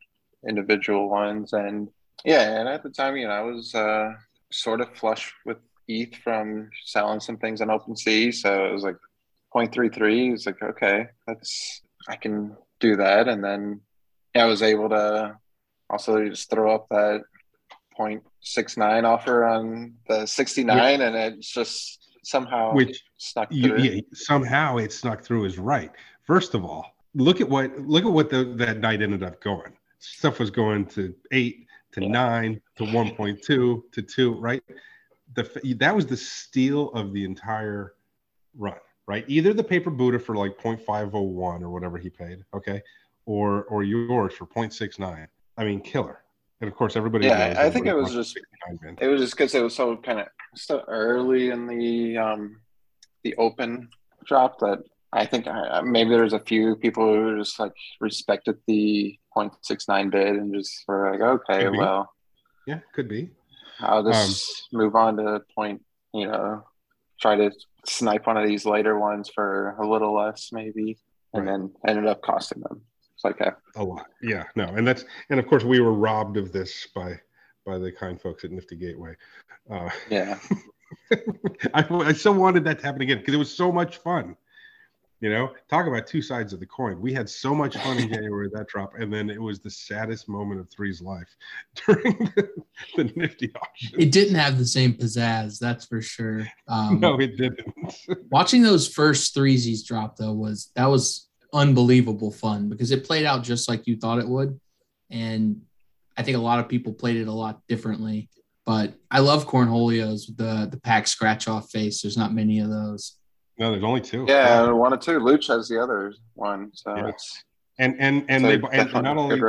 individual ones. And yeah, and at the time, you know, I was uh, sort of flush with ETH from selling some things on OpenSea, so it was like 0.33. It's like okay, that's I can do that, and then yeah, I was able to also just throw up that 0.69 offer on the 69, which, and it's just somehow which snuck you, yeah, somehow it snuck through is right. First of all, look at what look at what the, that night ended up going. Stuff was going to eight to yeah. nine to 1.2 to two, right? The, that was the steal of the entire run, right? Either the paper Buddha for like 0.501 or whatever he paid, okay, or or yours for 0.69. I mean, killer. And of course, everybody. Yeah, I think it was just it was just because it was so kind of so early in the um the open drop that I think I, maybe there's a few people who just like respected the 0.69 bid and just were like, okay, well, yeah, could be. I'll just um, move on to point, you know, try to snipe one of these later ones for a little less, maybe, and right. then ended up costing them. It's like a, a lot. Yeah, no, and that's and of course we were robbed of this by by the kind folks at Nifty Gateway. Uh, yeah. *laughs* I, I so wanted that to happen again because it was so much fun. You know, talk about two sides of the coin. We had so much fun in *laughs* January that drop, and then it was the saddest moment of Three's life *laughs* during the, the Nifty auction. It didn't have the same pizzazz, that's for sure. Um, no, it didn't. watching those first threesies drop though was that was unbelievable fun because it played out just like you thought it would, and I think a lot of people played it a lot differently. But I love Cornholio's, the the pack scratch off face. There's not many of those. No, there's only two. Yeah, yeah. one or two. Luch has the other one, so yeah. it's and and and so they and not only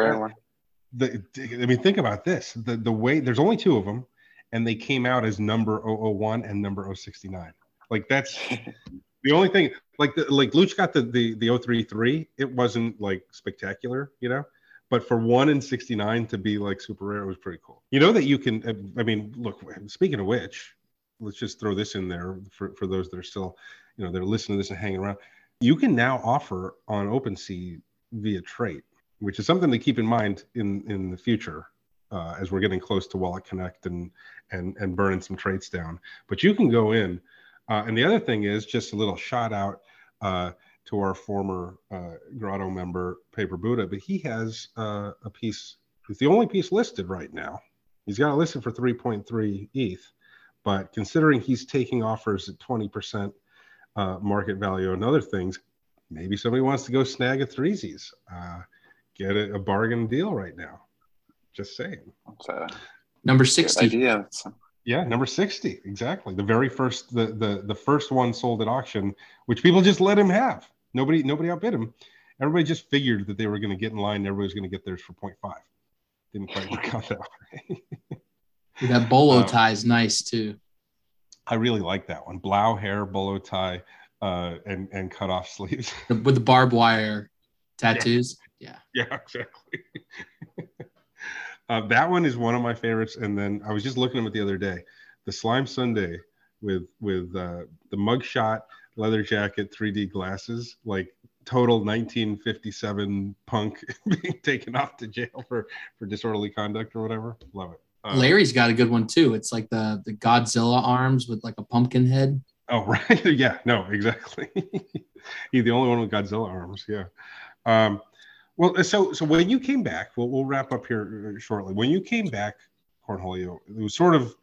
the I mean, think about this: the the way there's only two of them, and they came out as number 001 and number 069. Like that's *laughs* the only thing. Like the like Luch got the the the 033. It wasn't like spectacular, you know. But for one in 69 to be like super rare, it was pretty cool. You know that you can. I mean, look. Speaking of which, let's just throw this in there for, for those that are still, you know, they're listening to this and hanging around. You can now offer on OpenSea via trait, which is something to keep in mind in in the future uh, as we're getting close to Wallet Connect and and and burning some traits down. But you can go in, uh, and the other thing is just a little shout out uh, to our former uh, Grotto member Paper Buddha, but he has uh, a piece. It's the only piece listed right now. He's got it listed for 3.3 ETH, but considering he's taking offers at 20% uh, market value and other things, maybe somebody wants to go snag a threesies, get a, a bargain deal right now. Just saying. Uh, Number 60. Yeah, number 60. Exactly. The very first the the the first one sold at auction, which people just let him have. Nobody nobody outbid him. Everybody just figured that they were going to get in line and everybody was going to get theirs for 0.5. Didn't quite work out that way. *laughs* that bolo Um, tie is nice too. I really like that one. Blau hair, bolo tie, uh, and and cut off sleeves. With the barbed wire tattoos. Yeah. yeah, exactly. *laughs* uh, that one is one of my favorites. And then I was just looking at it the other day, the slime Sunday with with uh, the mugshot, leather jacket, 3D glasses, like total 1957 punk *laughs* being taken off to jail for for disorderly conduct or whatever. Love it. Uh, Larry's got a good one too. It's like the the Godzilla arms with like a pumpkin head. Oh *laughs* right, yeah, no, exactly. *laughs* He's the only one with Godzilla arms. Yeah. Um, well, so so when you came back, we'll we'll wrap up here uh, shortly. When you came back, Cornholio, it was sort of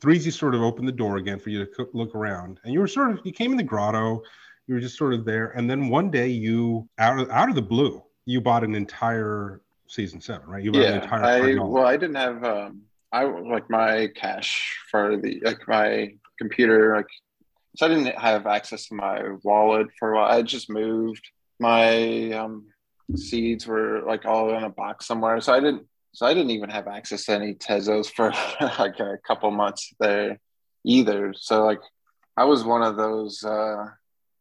Threezy sort of opened the door again for you to look around, and you were sort of you came in the grotto, you were just sort of there, and then one day you out of out of the blue, you bought an entire season seven, right? You bought an Yeah, entire I well, I didn't have um, I like my cash for the like my computer like so I didn't have access to my wallet for a while. I just moved. My um, seeds were like all in a box somewhere, so I didn't. So I didn't even have access to any Tezos for *laughs* like a couple months there either. So like I was one of those uh,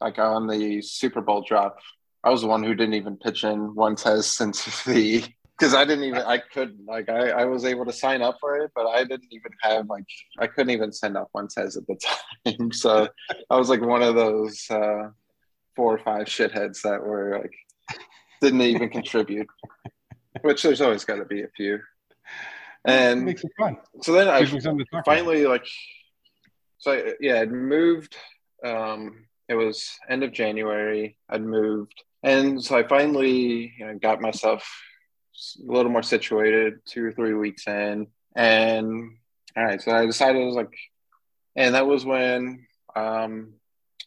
like on the Super Bowl drop. I was the one who didn't even pitch in one Tez since *laughs* the because I didn't even I couldn't like I, I was able to sign up for it, but I didn't even have like I couldn't even send off one Tez at the time. *laughs* So I was like one of those uh, four or five shitheads that were like didn't even contribute. *laughs* Which there's always got to be a few. It And makes it fun. so then I Gives me something to about. finally like so I, yeah i'd moved um it was end of january i'd moved and so i finally you know, got myself a little more situated two or three weeks in and all right so i decided i was like and that was when um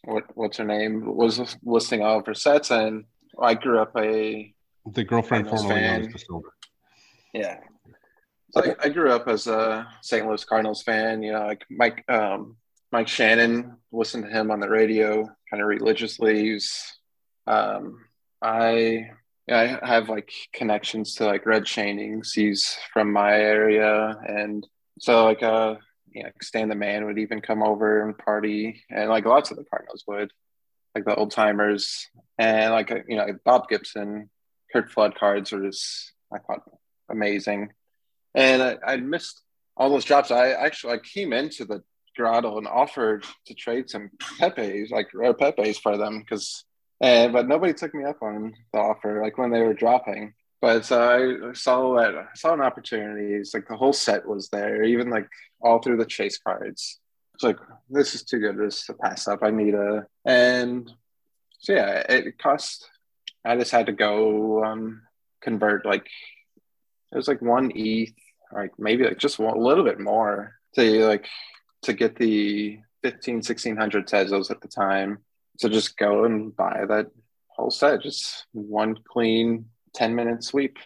what what's her name was listing all of her sets and i grew up a the girlfriend Cardinals formerly known fan. as Basilda. Yeah. So I, I grew up as a St. Louis Cardinals fan. You know, like Mike um, Mike Shannon, listened to him on the radio kind of religiously. He's, um, I I have like connections to like Red Schoendienst. He's from my area, and so like uh, you know, Stan the Man would even come over and party, and like lots of the Cardinals would, like the old timers, and like uh, you know Bob Gibson, Curt Flood cards are just I thought amazing. And I, I missed all those drops. I actually I came into the grotto and offered to trade some Pepe's, like rare Pepe's for them because, and eh, but nobody took me up on the offer, like when they were dropping. But I saw that I saw an opportunity. It's like the whole set was there, even like all through the chase cards. It's like this is too good just to pass up. I need a and so yeah, it cost. I just had to go um, convert like it was like one ETH, like maybe like just one, a little bit more to like to get the 15, 1600 Tezos at the time. So just go and buy that whole set, just one clean 10 minute sweep,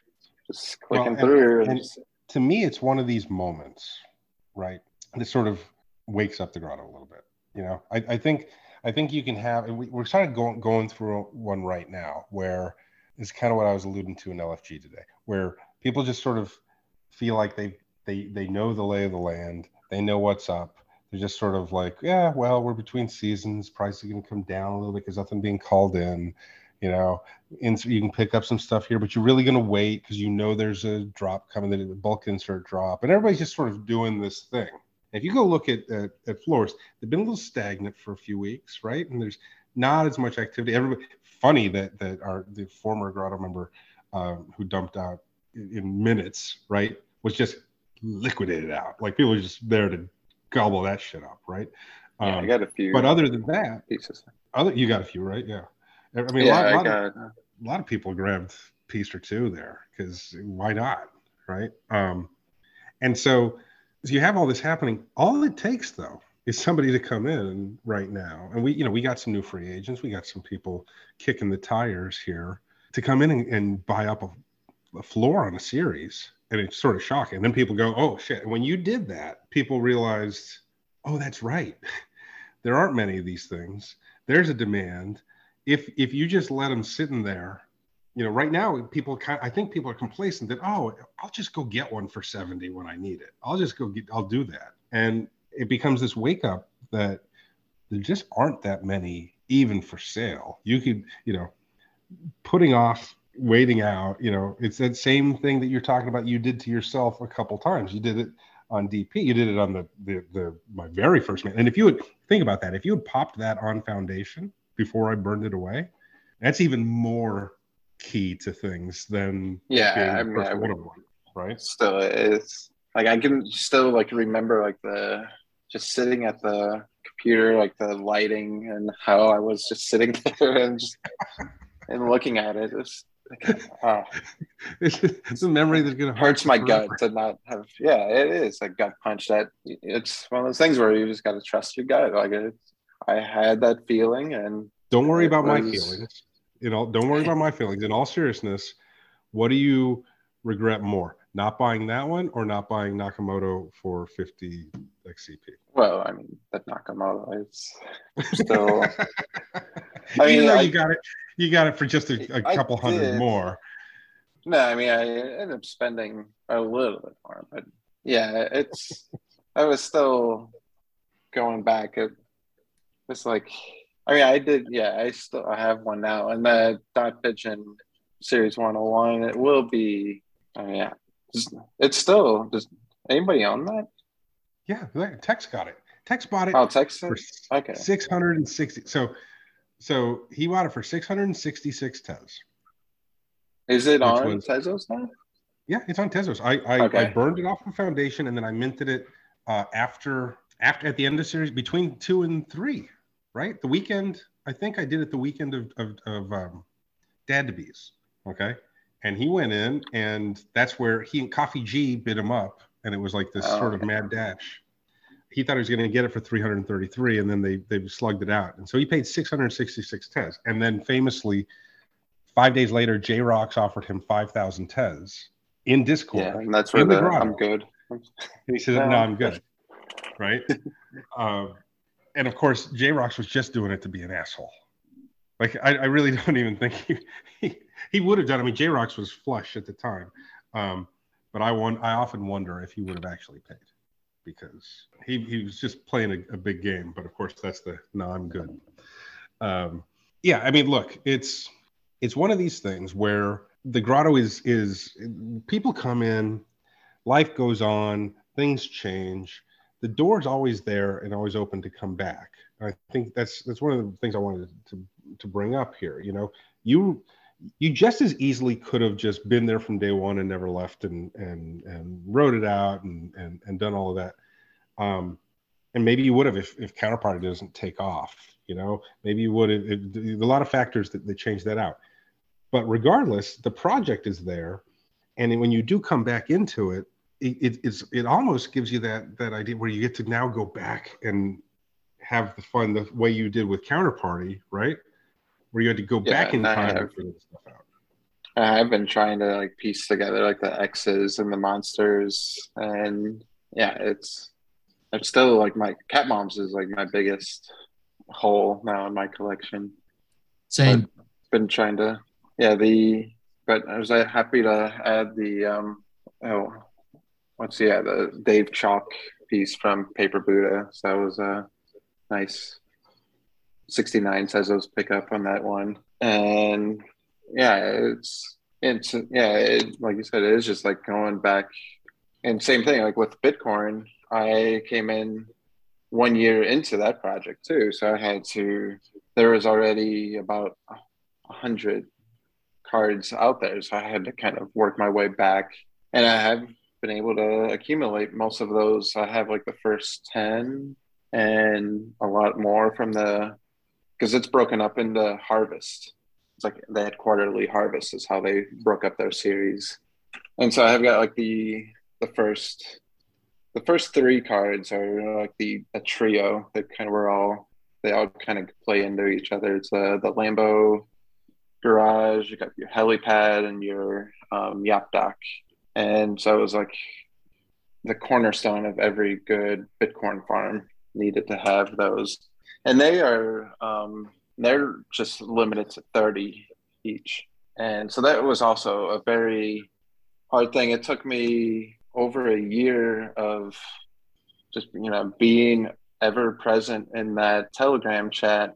just clicking and- through. And, and- just- to me, it's one of these moments, right? That sort of wakes up the grotto a little bit. You know, I, I think I think you can have, we, we're kind of going going through one right now where is kind of what I was alluding to in LFG today, where people just sort of feel like they they they know the lay of the land, they know what's up. They're just sort of like, yeah, well, we're between seasons, price is going to come down a little bit because nothing being called in. You know, and so you can pick up some stuff here, but you're really going to wait because you know there's a drop coming, the bulk insert drop, and everybody's just sort of doing this thing. If you go look at, at, at floors, they've been a little stagnant for a few weeks, right? And there's not as much activity. Everybody, funny that that our the former grotto member um, who dumped out in, in minutes, right, was just liquidated out. Like people were just there to gobble that shit up, right? Yeah, I Um, got a few. but other than that, pieces. other you got a few, right? Yeah. I mean, yeah, a, lot, I lot got. of, a lot of people grabbed piece or two there because why not, right? Um, and so you have all this happening. All it takes, though, is somebody to come in right now, and we, you know, we got some new free agents. We got some people kicking the tires here to come in and, and buy up a, a floor on a series, and it's sort of shocking. And then people go, "Oh shit!" And when you did that, people realized, "Oh, that's right. *laughs* there aren't many of these things. There's a demand." if if you just let them sit in there, you know, right now people kind I think people are complacent that oh, I'll just go get one for 70 when I need it. I'll just go get I'll do that. And it becomes this wake up that there just aren't that many even for sale. You could, you know, putting off waiting out, you know, it's that same thing that you're talking about you did to yourself a couple times. You did it on DP, you did it on the the, the my very first man. And if you would think about that, if you had popped that on foundation before I burned it away. That's even more key to things than Yeah, I mean, first I one would- right? Still, it's like I can still like remember like the just sitting at the computer, like the lighting and how I was just sitting *laughs* there and just and looking at it. It's like, oh, It's, it's a memory that's gonna hurts my forever. gut to not have. Yeah, it is a gut punch. That it's one of those things where you just got to trust your gut. Like it, I had that feeling, and Don't worry about my feelings. You know, don't worry about my feelings. In all seriousness, what do you regret more? Not buying that one or not buying Nakamoto for 50 XCP? well, I mean that Nakamoto. It's still. *laughs* I mean, Even though I- you got it, you got it for just a couple hundred more. No, I mean I ended up spending a little bit more, but yeah, it's I was still going back. It was like I mean I did yeah, I still I have one now and the dot pigeon series one oh one it will be I mean yeah. It's, it's still does anybody own that? Yeah, Tex got it. Tex bought it Oh for Okay. 660. So, so he bought it for 666 Tez. Is it on was- Tezos now? Yeah, it's on Tezos. I I, Okay. I burned it off the foundation and then I minted it uh, after after at the end of the series between two and three, right? The weekend. I think I did it the weekend of of, of um, Dad to Bees. Okay, and he went in and that's where he and Coffee G bid him up, and it was like this Oh, sort of mad dash. He thought he was going to get it for 333, and then they they slugged it out, and so he paid 666 Tez, and then famously. Five days later, J Rocks offered him 5,000 Tez in Discord. Yeah, and that's where the the. I'm good. And he said, Yeah. "No, I'm good." Right? *laughs* um, and of course, J Rocks was just doing it to be an asshole. Like I, I really *laughs* don't even think he he, he would have done. I mean, J Rocks was flush at the time, um, but I won. I often wonder if he would have actually paid because he he was just playing a, a big game. But of course, that's the no, I'm good. Um, yeah, I mean, look, it's it's one of these things where the grotto is is people come in life goes on, things change. The door's always there and always open to come back. I think that's that's one of the things I wanted to to bring up here. You know, you you just as easily could have just been there from day one and never left and and and wrote it out and and, and done all of that. Um, and maybe you would have if, if counterparty doesn't take off. You know, maybe you would have. It, a lot of factors that, that change that out. But regardless, the project is there, and when you do come back into it, it, it it's it almost gives you that that idea where you get to now go back and have the fun the way you did with counterparty, right? Where you had to go Yeah, back in and I time have- and figure this stuff out. I've been trying to like piece together like the X's and the monsters, and yeah, it's it's still like my cat moms is like my biggest hole now in my collection. Same. Been trying to, yeah, the but I was uh, happy to add the um oh what's yeah the Dave Chalk piece from Paper Buddha. So that was a nice 69 Tezos pick up on that one, and yeah, it's it's yeah, it, like you said, it is just like going back, and same thing like with Bitcoin. I came in one year into that project too. So I had to, there was already about a hundred cards out there. So I had to kind of work my way back. And I have been able to accumulate most of those. I have like the first 10 and a lot more from the, because it's broken up into harvest. It's like they had quarterly harvest is how they broke up their series. And so I've got like the the first the first three cards are like the a trio that kind of were all they all kind of play into each other. It's the the Lambo garage, you got your helipad and your um, yap dock. And so it was like the cornerstone of every good Bitcorn farm needed to have those. And they are um, they're just limited to 30 each. And so that was also a very hard thing. It took me over a year of just you know being ever present in that telegram chat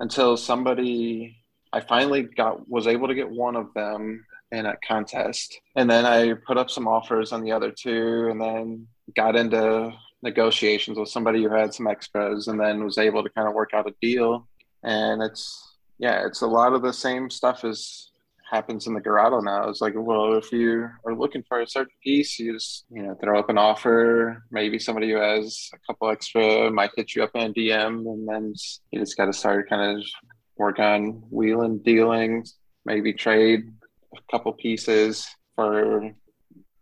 until somebody i finally got was able to get one of them in a contest and then i put up some offers on the other two and then got into negotiations with somebody who had some extras and then was able to kind of work out a deal and it's yeah it's a lot of the same stuff as happens in the Grotto now. It's like, well, if you are looking for a certain piece, you just you know throw up an offer. Maybe somebody who has a couple extra might hit you up in a DM, and then you just got to start kind of work on wheeling, dealing, maybe trade a couple pieces for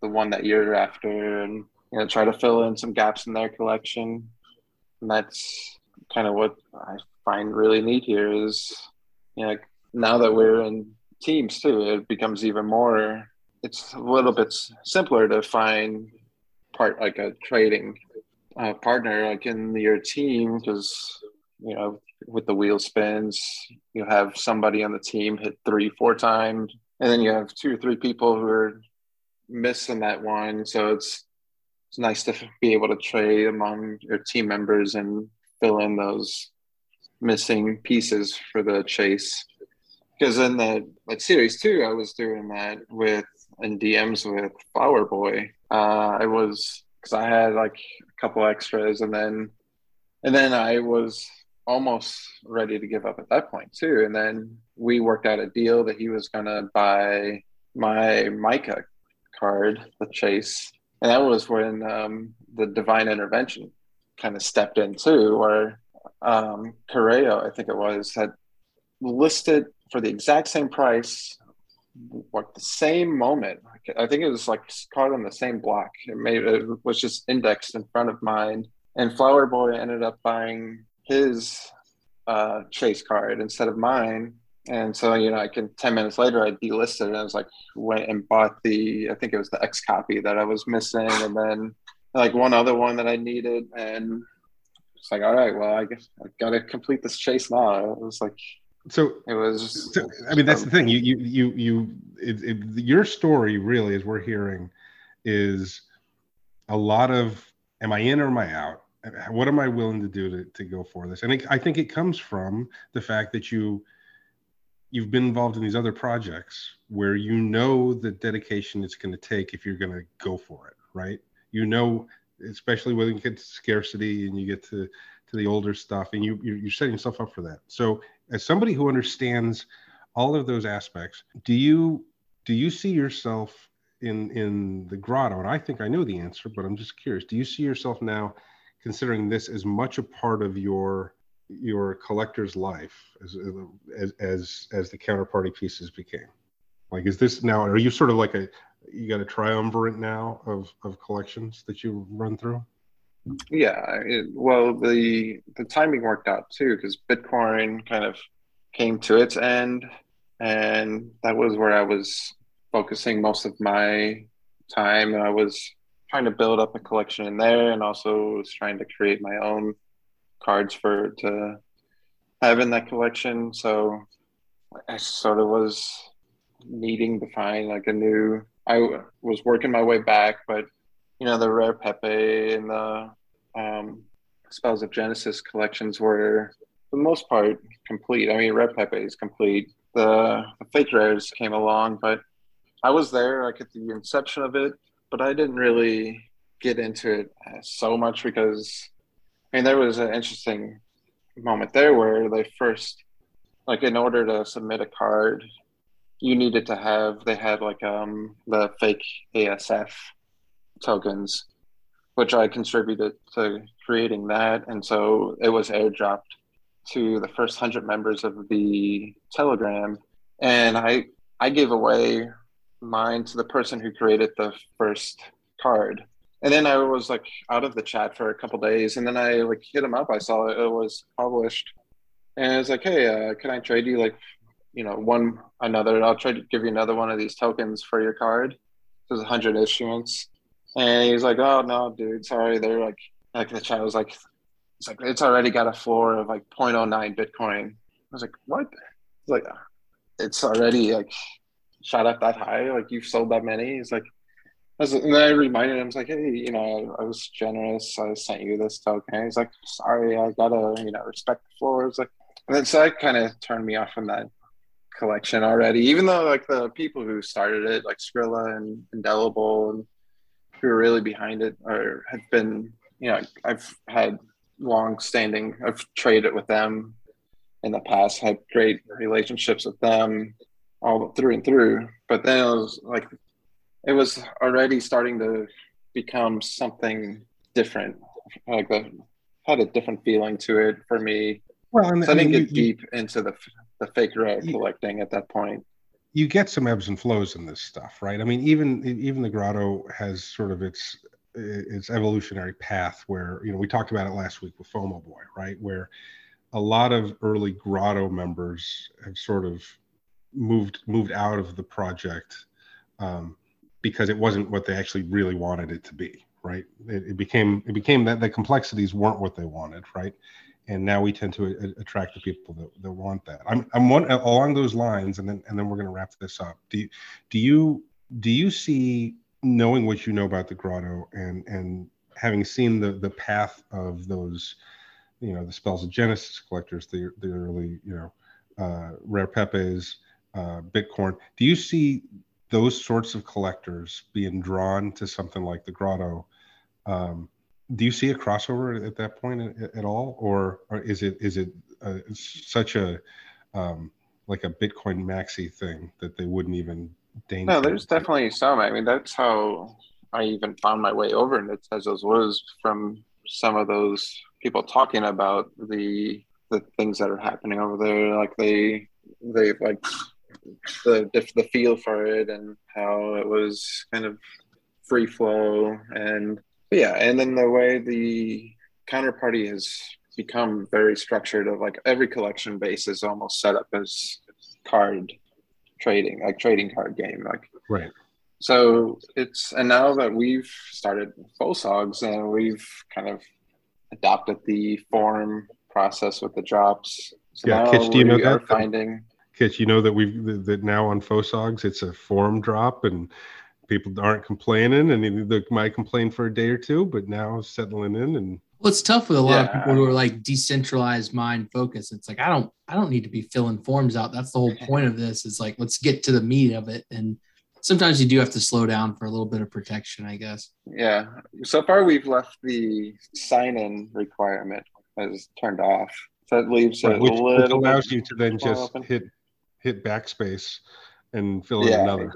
the one that you're after, and you know try to fill in some gaps in their collection. And that's kind of what I find really neat here is you know now that we're in teams too, it becomes even more. It's a little bit simpler to find part like a trading uh, partner like in your team because you know with the wheel spins you have somebody on the team hit three four times and then you have two or three people who are missing that one so it's it's nice to be able to trade among your team members and fill in those missing pieces for the chase because in the like series two, I was doing that with in DMs with Flower Boy. Uh, I was because I had like a couple extras, and then and then I was almost ready to give up at that point too. And then we worked out a deal that he was gonna buy my Micah card, the Chase, and that was when um, the Divine Intervention kind of stepped in too, where um, Correo, I think it was, had listed for the exact same price, like the same moment. I think it was like card on the same block. It made it was just indexed in front of mine, and Flower Boy ended up buying his uh, chase card instead of mine. And so, you know, I can 10 minutes later, I delisted and I was like, went and bought the, I think it was the XCOPY that I was missing. And then like one other one that I needed. And it's like, all right, well, I guess I got to complete this chase now. It was like, so it was so, i mean that's the thing you you you you it, it, your story really as we're hearing is a lot of am i in or am i out what am i willing to do to, to go for this? And it, i think it comes from the fact that you you've been involved in these other projects where you know the dedication it's going to take if you're going to go for it right? You know especially when you get to scarcity and you get to to the older stuff and you you're setting yourself up for that. So as somebody who understands all of those aspects do you do you see yourself in in the grotto? And i think i know the answer but i'm just curious. Do you see yourself now considering this as much a part of your your collector's life as as as, as the counterparty pieces became like is this now are you sort of like a you got a triumvirate now of of collections that you run through yeah, it, well, the the timing worked out too because Bitcorn kind of came to its end, and that was where I was focusing most of my time. I was trying to build up a collection in there, and also was trying to create my own cards for to have in that collection. So I sort of was needing to find like a new. I was working my way back, but you know the rare Pepe and the um, Spells of Genesis collections were, for the most part, complete. I mean, Rare Pepe is complete. The, the fake rares came along, but I was there like at the inception of it, but I didn't really get into it so much because I mean there was an interesting moment there where they first like in order to submit a card you needed to have they had like um the fake ASF tokens which I contributed to creating that. And so it was airdropped to the first 100 members of the Telegram. And I I gave away mine to the person who created the first card and then I was like out of the chat for a couple days, and then I like hit him up. I saw it, it was published, and I was like, "Hey, uh, can I trade you like, you know, one another? I'll try to give you another one of these tokens for your card. There's a hundred issuance." And he's like, "Oh no, dude, sorry. They're like, like the chat was like, it's like it's already got a floor of like 0.09 Bitcoin." I was like, "What?" It's like, it's already like shot up that high. Like you've sold that many. He's like and then I reminded him, I was like, hey, you know, I was generous. I sent you this token. He's like, sorry, I gotta, you know, respect the floor. It's like, and then so that kind of turned me off from that collection already. Even though like the people who started it, like Skrilla and Indelible, and who are really behind it, or have been, you know, I've had long standing. I've traded with them in the past. Had great relationships with them all through and through. But then it was like it was already starting to become something different. Like the, had a different feeling to it for me. Well, and, so I didn't get you, deep into the the fake rare collecting at that point. You get some ebbs and flows in this stuff, right? I mean, even even the grotto has sort of its its evolutionary path where you know we talked about it last week with FOMO Boy, right? Where a lot of early grotto members have sort of moved moved out of the project um, because it wasn't what they actually really wanted it to be right? It, it became it became that the complexities weren't what they wanted right? And now we tend to a- attract the people that, that want that. I'm i'm one along those lines and then and then we're going to wrap this up. Do you do you do you see knowing what you know about the grotto and and having seen the the path of those you know the spells of genesis collectors the the early you know uh, rare pepes uh, bitcorn do you see those sorts of collectors being drawn to something like the grotto? Um, do you see a crossover at that point at, at all? Or, or, is it is it uh, such a um, like a bitcoin maxi thing that they wouldn't even deign no there's definitely some. I mean that's how i even found my way over in Tezos was from some of those people talking about the the things that are happening over there. Like they they like the, the, the feel for it and how it was kind of free flow and yeah and then the way the counterparty has become very structured of like every collection base is almost set up as card trading like trading card game like. Right. So it's and now that we've started Fosogs and we've kind of adopted the form process with the drops so yeah Kitch, do you know that? finding Kitch, you know that we've that now on Fosogs it's a form drop and people aren't complaining and they might complain for a day or two, but now settling in and well, it's tough with a lot yeah. of people who are like decentralized mind focus. It's like I don't I don't need to be filling forms out. That's the whole point of this. Is like let's get to the meat of it. And sometimes you do have to slow down for a little bit of protection, I guess. Yeah. So far we've left the sign in requirement as turned off. So that leaves right, which, which allows you to then just open. hit hit backspace and fill in yeah, another.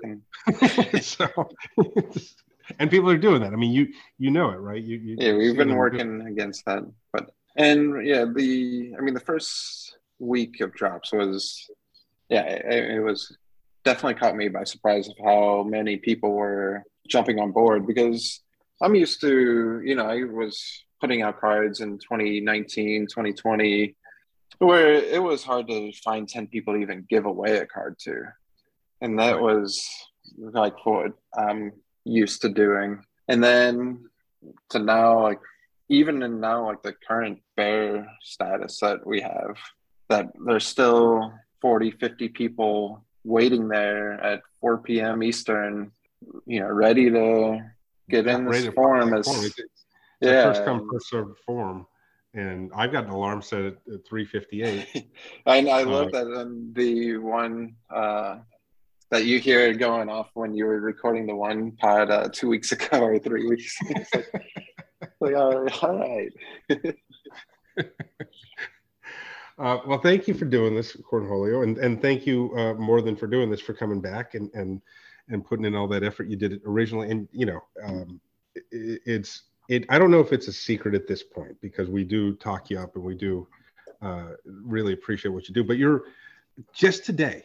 *laughs* so, *laughs* and people are doing that. I mean, you you know it, right? You, you yeah, we've been working against that, but and yeah, the I mean, the first week of drops was yeah, it, it was definitely caught me by surprise of how many people were jumping on board because I'm used to you know I was putting out cards in 2019, 2020 where it was hard to find 10 people to even give away a card to. And that was like what i'm used to doing. And then to now like even in now like the current bear status that we have that there's still 40 50 people waiting there at 4 p.m eastern you know ready to get in this form as yeah. first come first served form and I've got an alarm set at, at 358. *laughs* I, I love uh, that. And the one uh, that you hear going off when you were recording the one pod uh, two weeks *laughs* ago or three weeks. it's like, like all right. *laughs* Uh, well, thank you for doing this, Cornholio, and and thank you uh, more than for doing this for coming back and and and putting in all that effort you did originally. And you know, um, it, it's it. I don't know if it's a secret at this point because we do talk you up and we do uh, really appreciate what you do. But you're just today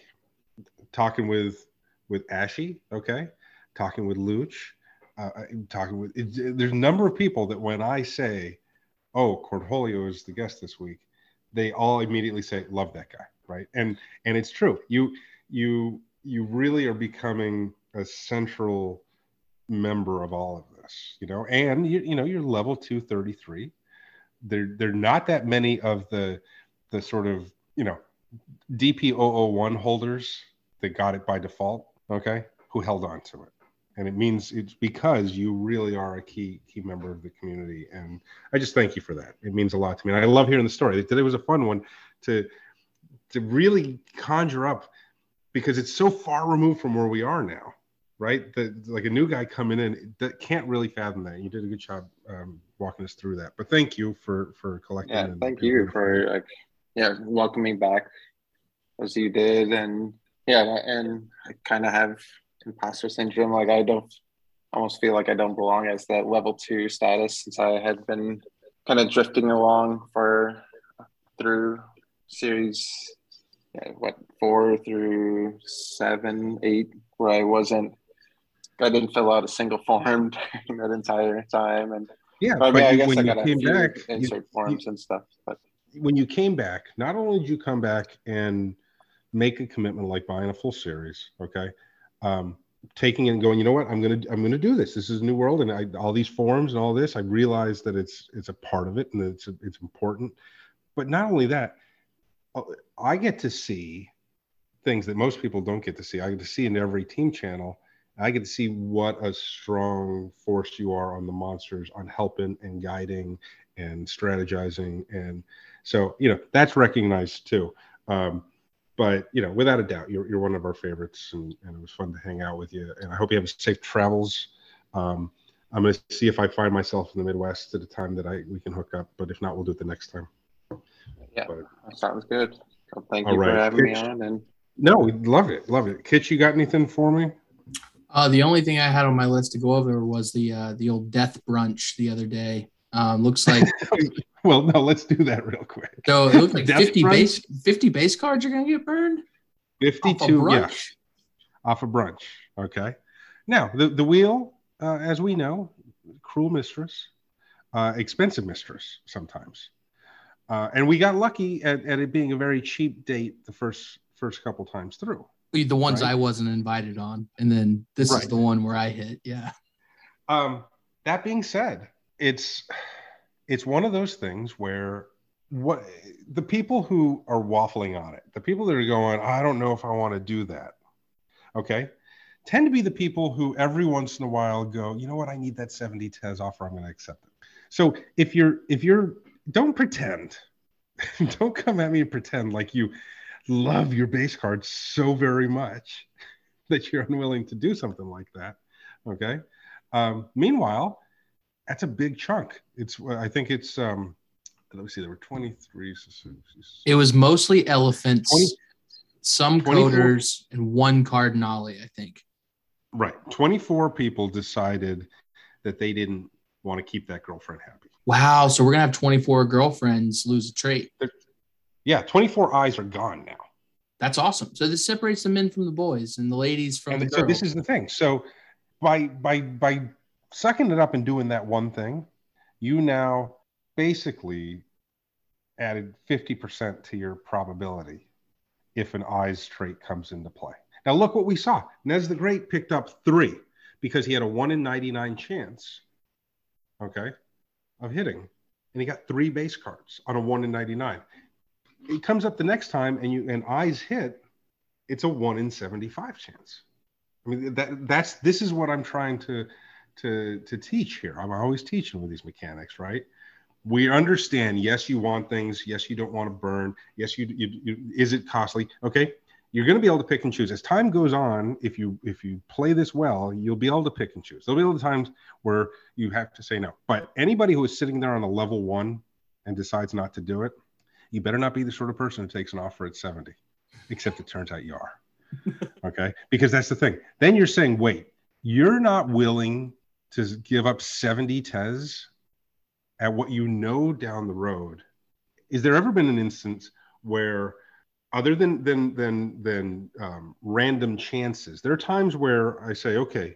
talking with with Ashy, okay, talking with Luch, uh, uh talking with. It, there's a number of people that when I say, "Oh, Cornholio is the guest this week," they all immediately say love that guy right and and it's true you you you really are becoming a central member of all of this you know and you, you know you're level 233 there there are not that many of the the sort of you know dp001 holders that got it by default okay who held on to it. And it means it's because you really are a key key member of the community. And i just thank you for that. It means a lot to me. And i love hearing the story. Today was a fun one to to really conjure up because it's so far removed from where we are now right? That like a new guy coming in that can't really fathom that. You did a good job um, walking us through that. But thank you for for collecting yeah thank you for like yeah welcoming back as you did. And yeah and i kind of have imposter syndrome. Like I don't almost feel like I don't belong as that level two status since I had been kind of drifting along for through series yeah, what four through seven, eight, where I wasn't I didn't fill out a single form *laughs* during that entire time. And yeah, but, but I guess I got came back, insert you, forms you, and stuff. But when you came back, not only did you come back and make a commitment like buying a full series, okay, um, taking it and going, you know what, I'm gonna I'm gonna do this. This is a new world, and I, all these forms and all this, I realize that it's it's a part of it and it's it's important. But not only that, uh, I get to see things that most people don't get to see. I get to see in every team channel. I get to see what a strong force you are on the monsters, on helping and guiding and strategizing, and so you know that's recognized too. Um, but you know, without a doubt, you're, you're one of our favorites, and, and it was fun to hang out with you. And I hope you have safe travels. Um, I'm going to see if I find myself in the Midwest at a time that I we can hook up. But if not, we'll do it the next time. Yeah, but, sounds good. Well, thank you right. for having Kitch, me on. And no, we love it, love it. Kitch, you got anything for me? Uh, the only thing I had on my list to go over was the uh, the old death brunch the other day. Um, looks like *laughs* Well, no, let's do that real quick. So it looks like *laughs* 50 base 50 base cards are gonna get burned. 52, off yeah. Off a of brunch. Okay. Now the, the wheel, uh, as we know, cruel mistress, uh, expensive mistress sometimes. Uh, and we got lucky at, at it being a very cheap date the first first couple times through. The ones right? I wasn't invited on, and then this right. is the one where I hit. Yeah. Um, that being said, it's it's one of those things where what the people who are waffling on it, the people that are going, I don't know if I want to do that. Okay. Tend to be the people who every once in a while go, you know what, I need that 70 Tez offer. I'm going to accept it. So if you're, if you're, don't pretend, *laughs* don't come at me and pretend like you love your base card so very much *laughs* that you're unwilling to do something like that. Okay. Um, meanwhile, that's a big chunk. It's I think it's um let me see, there were 23. It was mostly elephants, 20, some 24, coders, and one Cardinali, I think. Right. 24 people decided that they didn't want to keep that girlfriend happy. Wow. So we're gonna have 24 girlfriends lose a trait. Yeah, 24 eyes are gone now. That's awesome. So this separates the men from the boys and the ladies from and the so this is the thing. So by by by sucking it up and doing that one thing, you now basically added 50% to your probability if an eyes trait comes into play. Now, look what we saw. Nez the Great picked up three because he had a 1 in 99 chance, okay, of hitting. And he got three base cards on a 1 in 99. He comes up the next time and you and eyes hit, it's a 1 in 75 chance. I mean, that that's this is what I'm trying to to to teach here. I'm always teaching with these mechanics, right? We understand. Yes, you want things. Yes, you don't want to burn. Yes, you, you, you is it costly? Okay, you're going to be able to pick and choose as time goes on if you if you play this well you'll be able to pick and choose there'll be the times where you have to say no but anybody who is sitting there on a level one and decides not to do it you better not be the sort of person who takes an offer at 70 except it turns out you are. *laughs* Okay? Because that's the thing. Then you're saying wait you're not willing to give up 70 Tez at what you know down the road. Is there ever been an instance where other than than than than um, random chances there are times where i say okay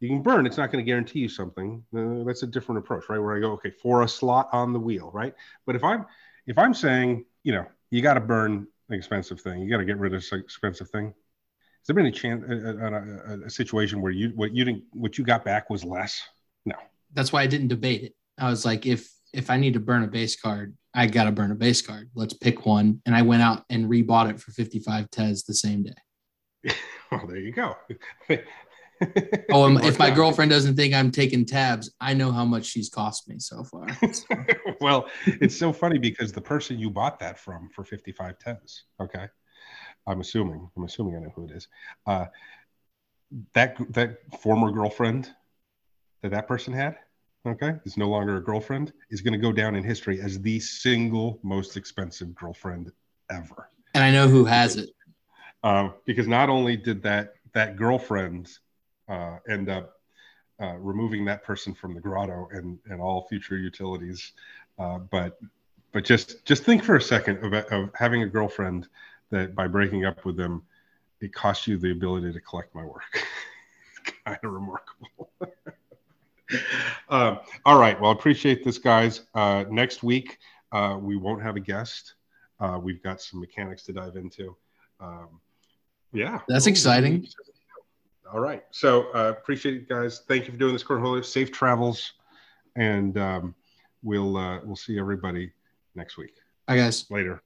you can burn it's not going to guarantee you something. Uh, that's a different approach right? Where i go okay for a slot on the wheel right? But if i'm if i'm saying you know you got to burn an expensive thing you got to get rid of this expensive thing has there been a chance a, a, a, situation where you what you didn't what you got back was less no that's why i didn't debate it i was like if if i need to burn a base card I got to burn a base card. Let's pick one. And I went out and rebought it for 55 Tez the same day. *laughs* well, there you go. *laughs* *laughs* oh, um, if my girlfriend doesn't think I'm taking tabs, I know how much she's cost me so far. So. *laughs* well, it's so funny because the person you bought that from for 55 Tez, okay, I'm assuming, I'm assuming I know who it is. Uh, that that former girlfriend that that person had, okay, is no longer a girlfriend, is going to go down in history as the single most expensive girlfriend ever. And I know who has it. Uh, because not only did that that girlfriend uh, end up uh, removing that person from the grotto and, and all future utilities, uh, but but just just think for a second of, of having a girlfriend that by breaking up with them, it cost you the ability to collect my work. *laughs* kind of remarkable. *laughs* uh, all right. Well, appreciate this, guys. Uh, next week, uh, we won't have a guest. Uh, we've got some mechanics to dive into. Um, yeah. That's exciting. All right. So uh, appreciate it, guys. Thank you for doing this, Cornholio. Safe travels. And um, we'll uh, we'll see everybody next week. Bye, guys. Later.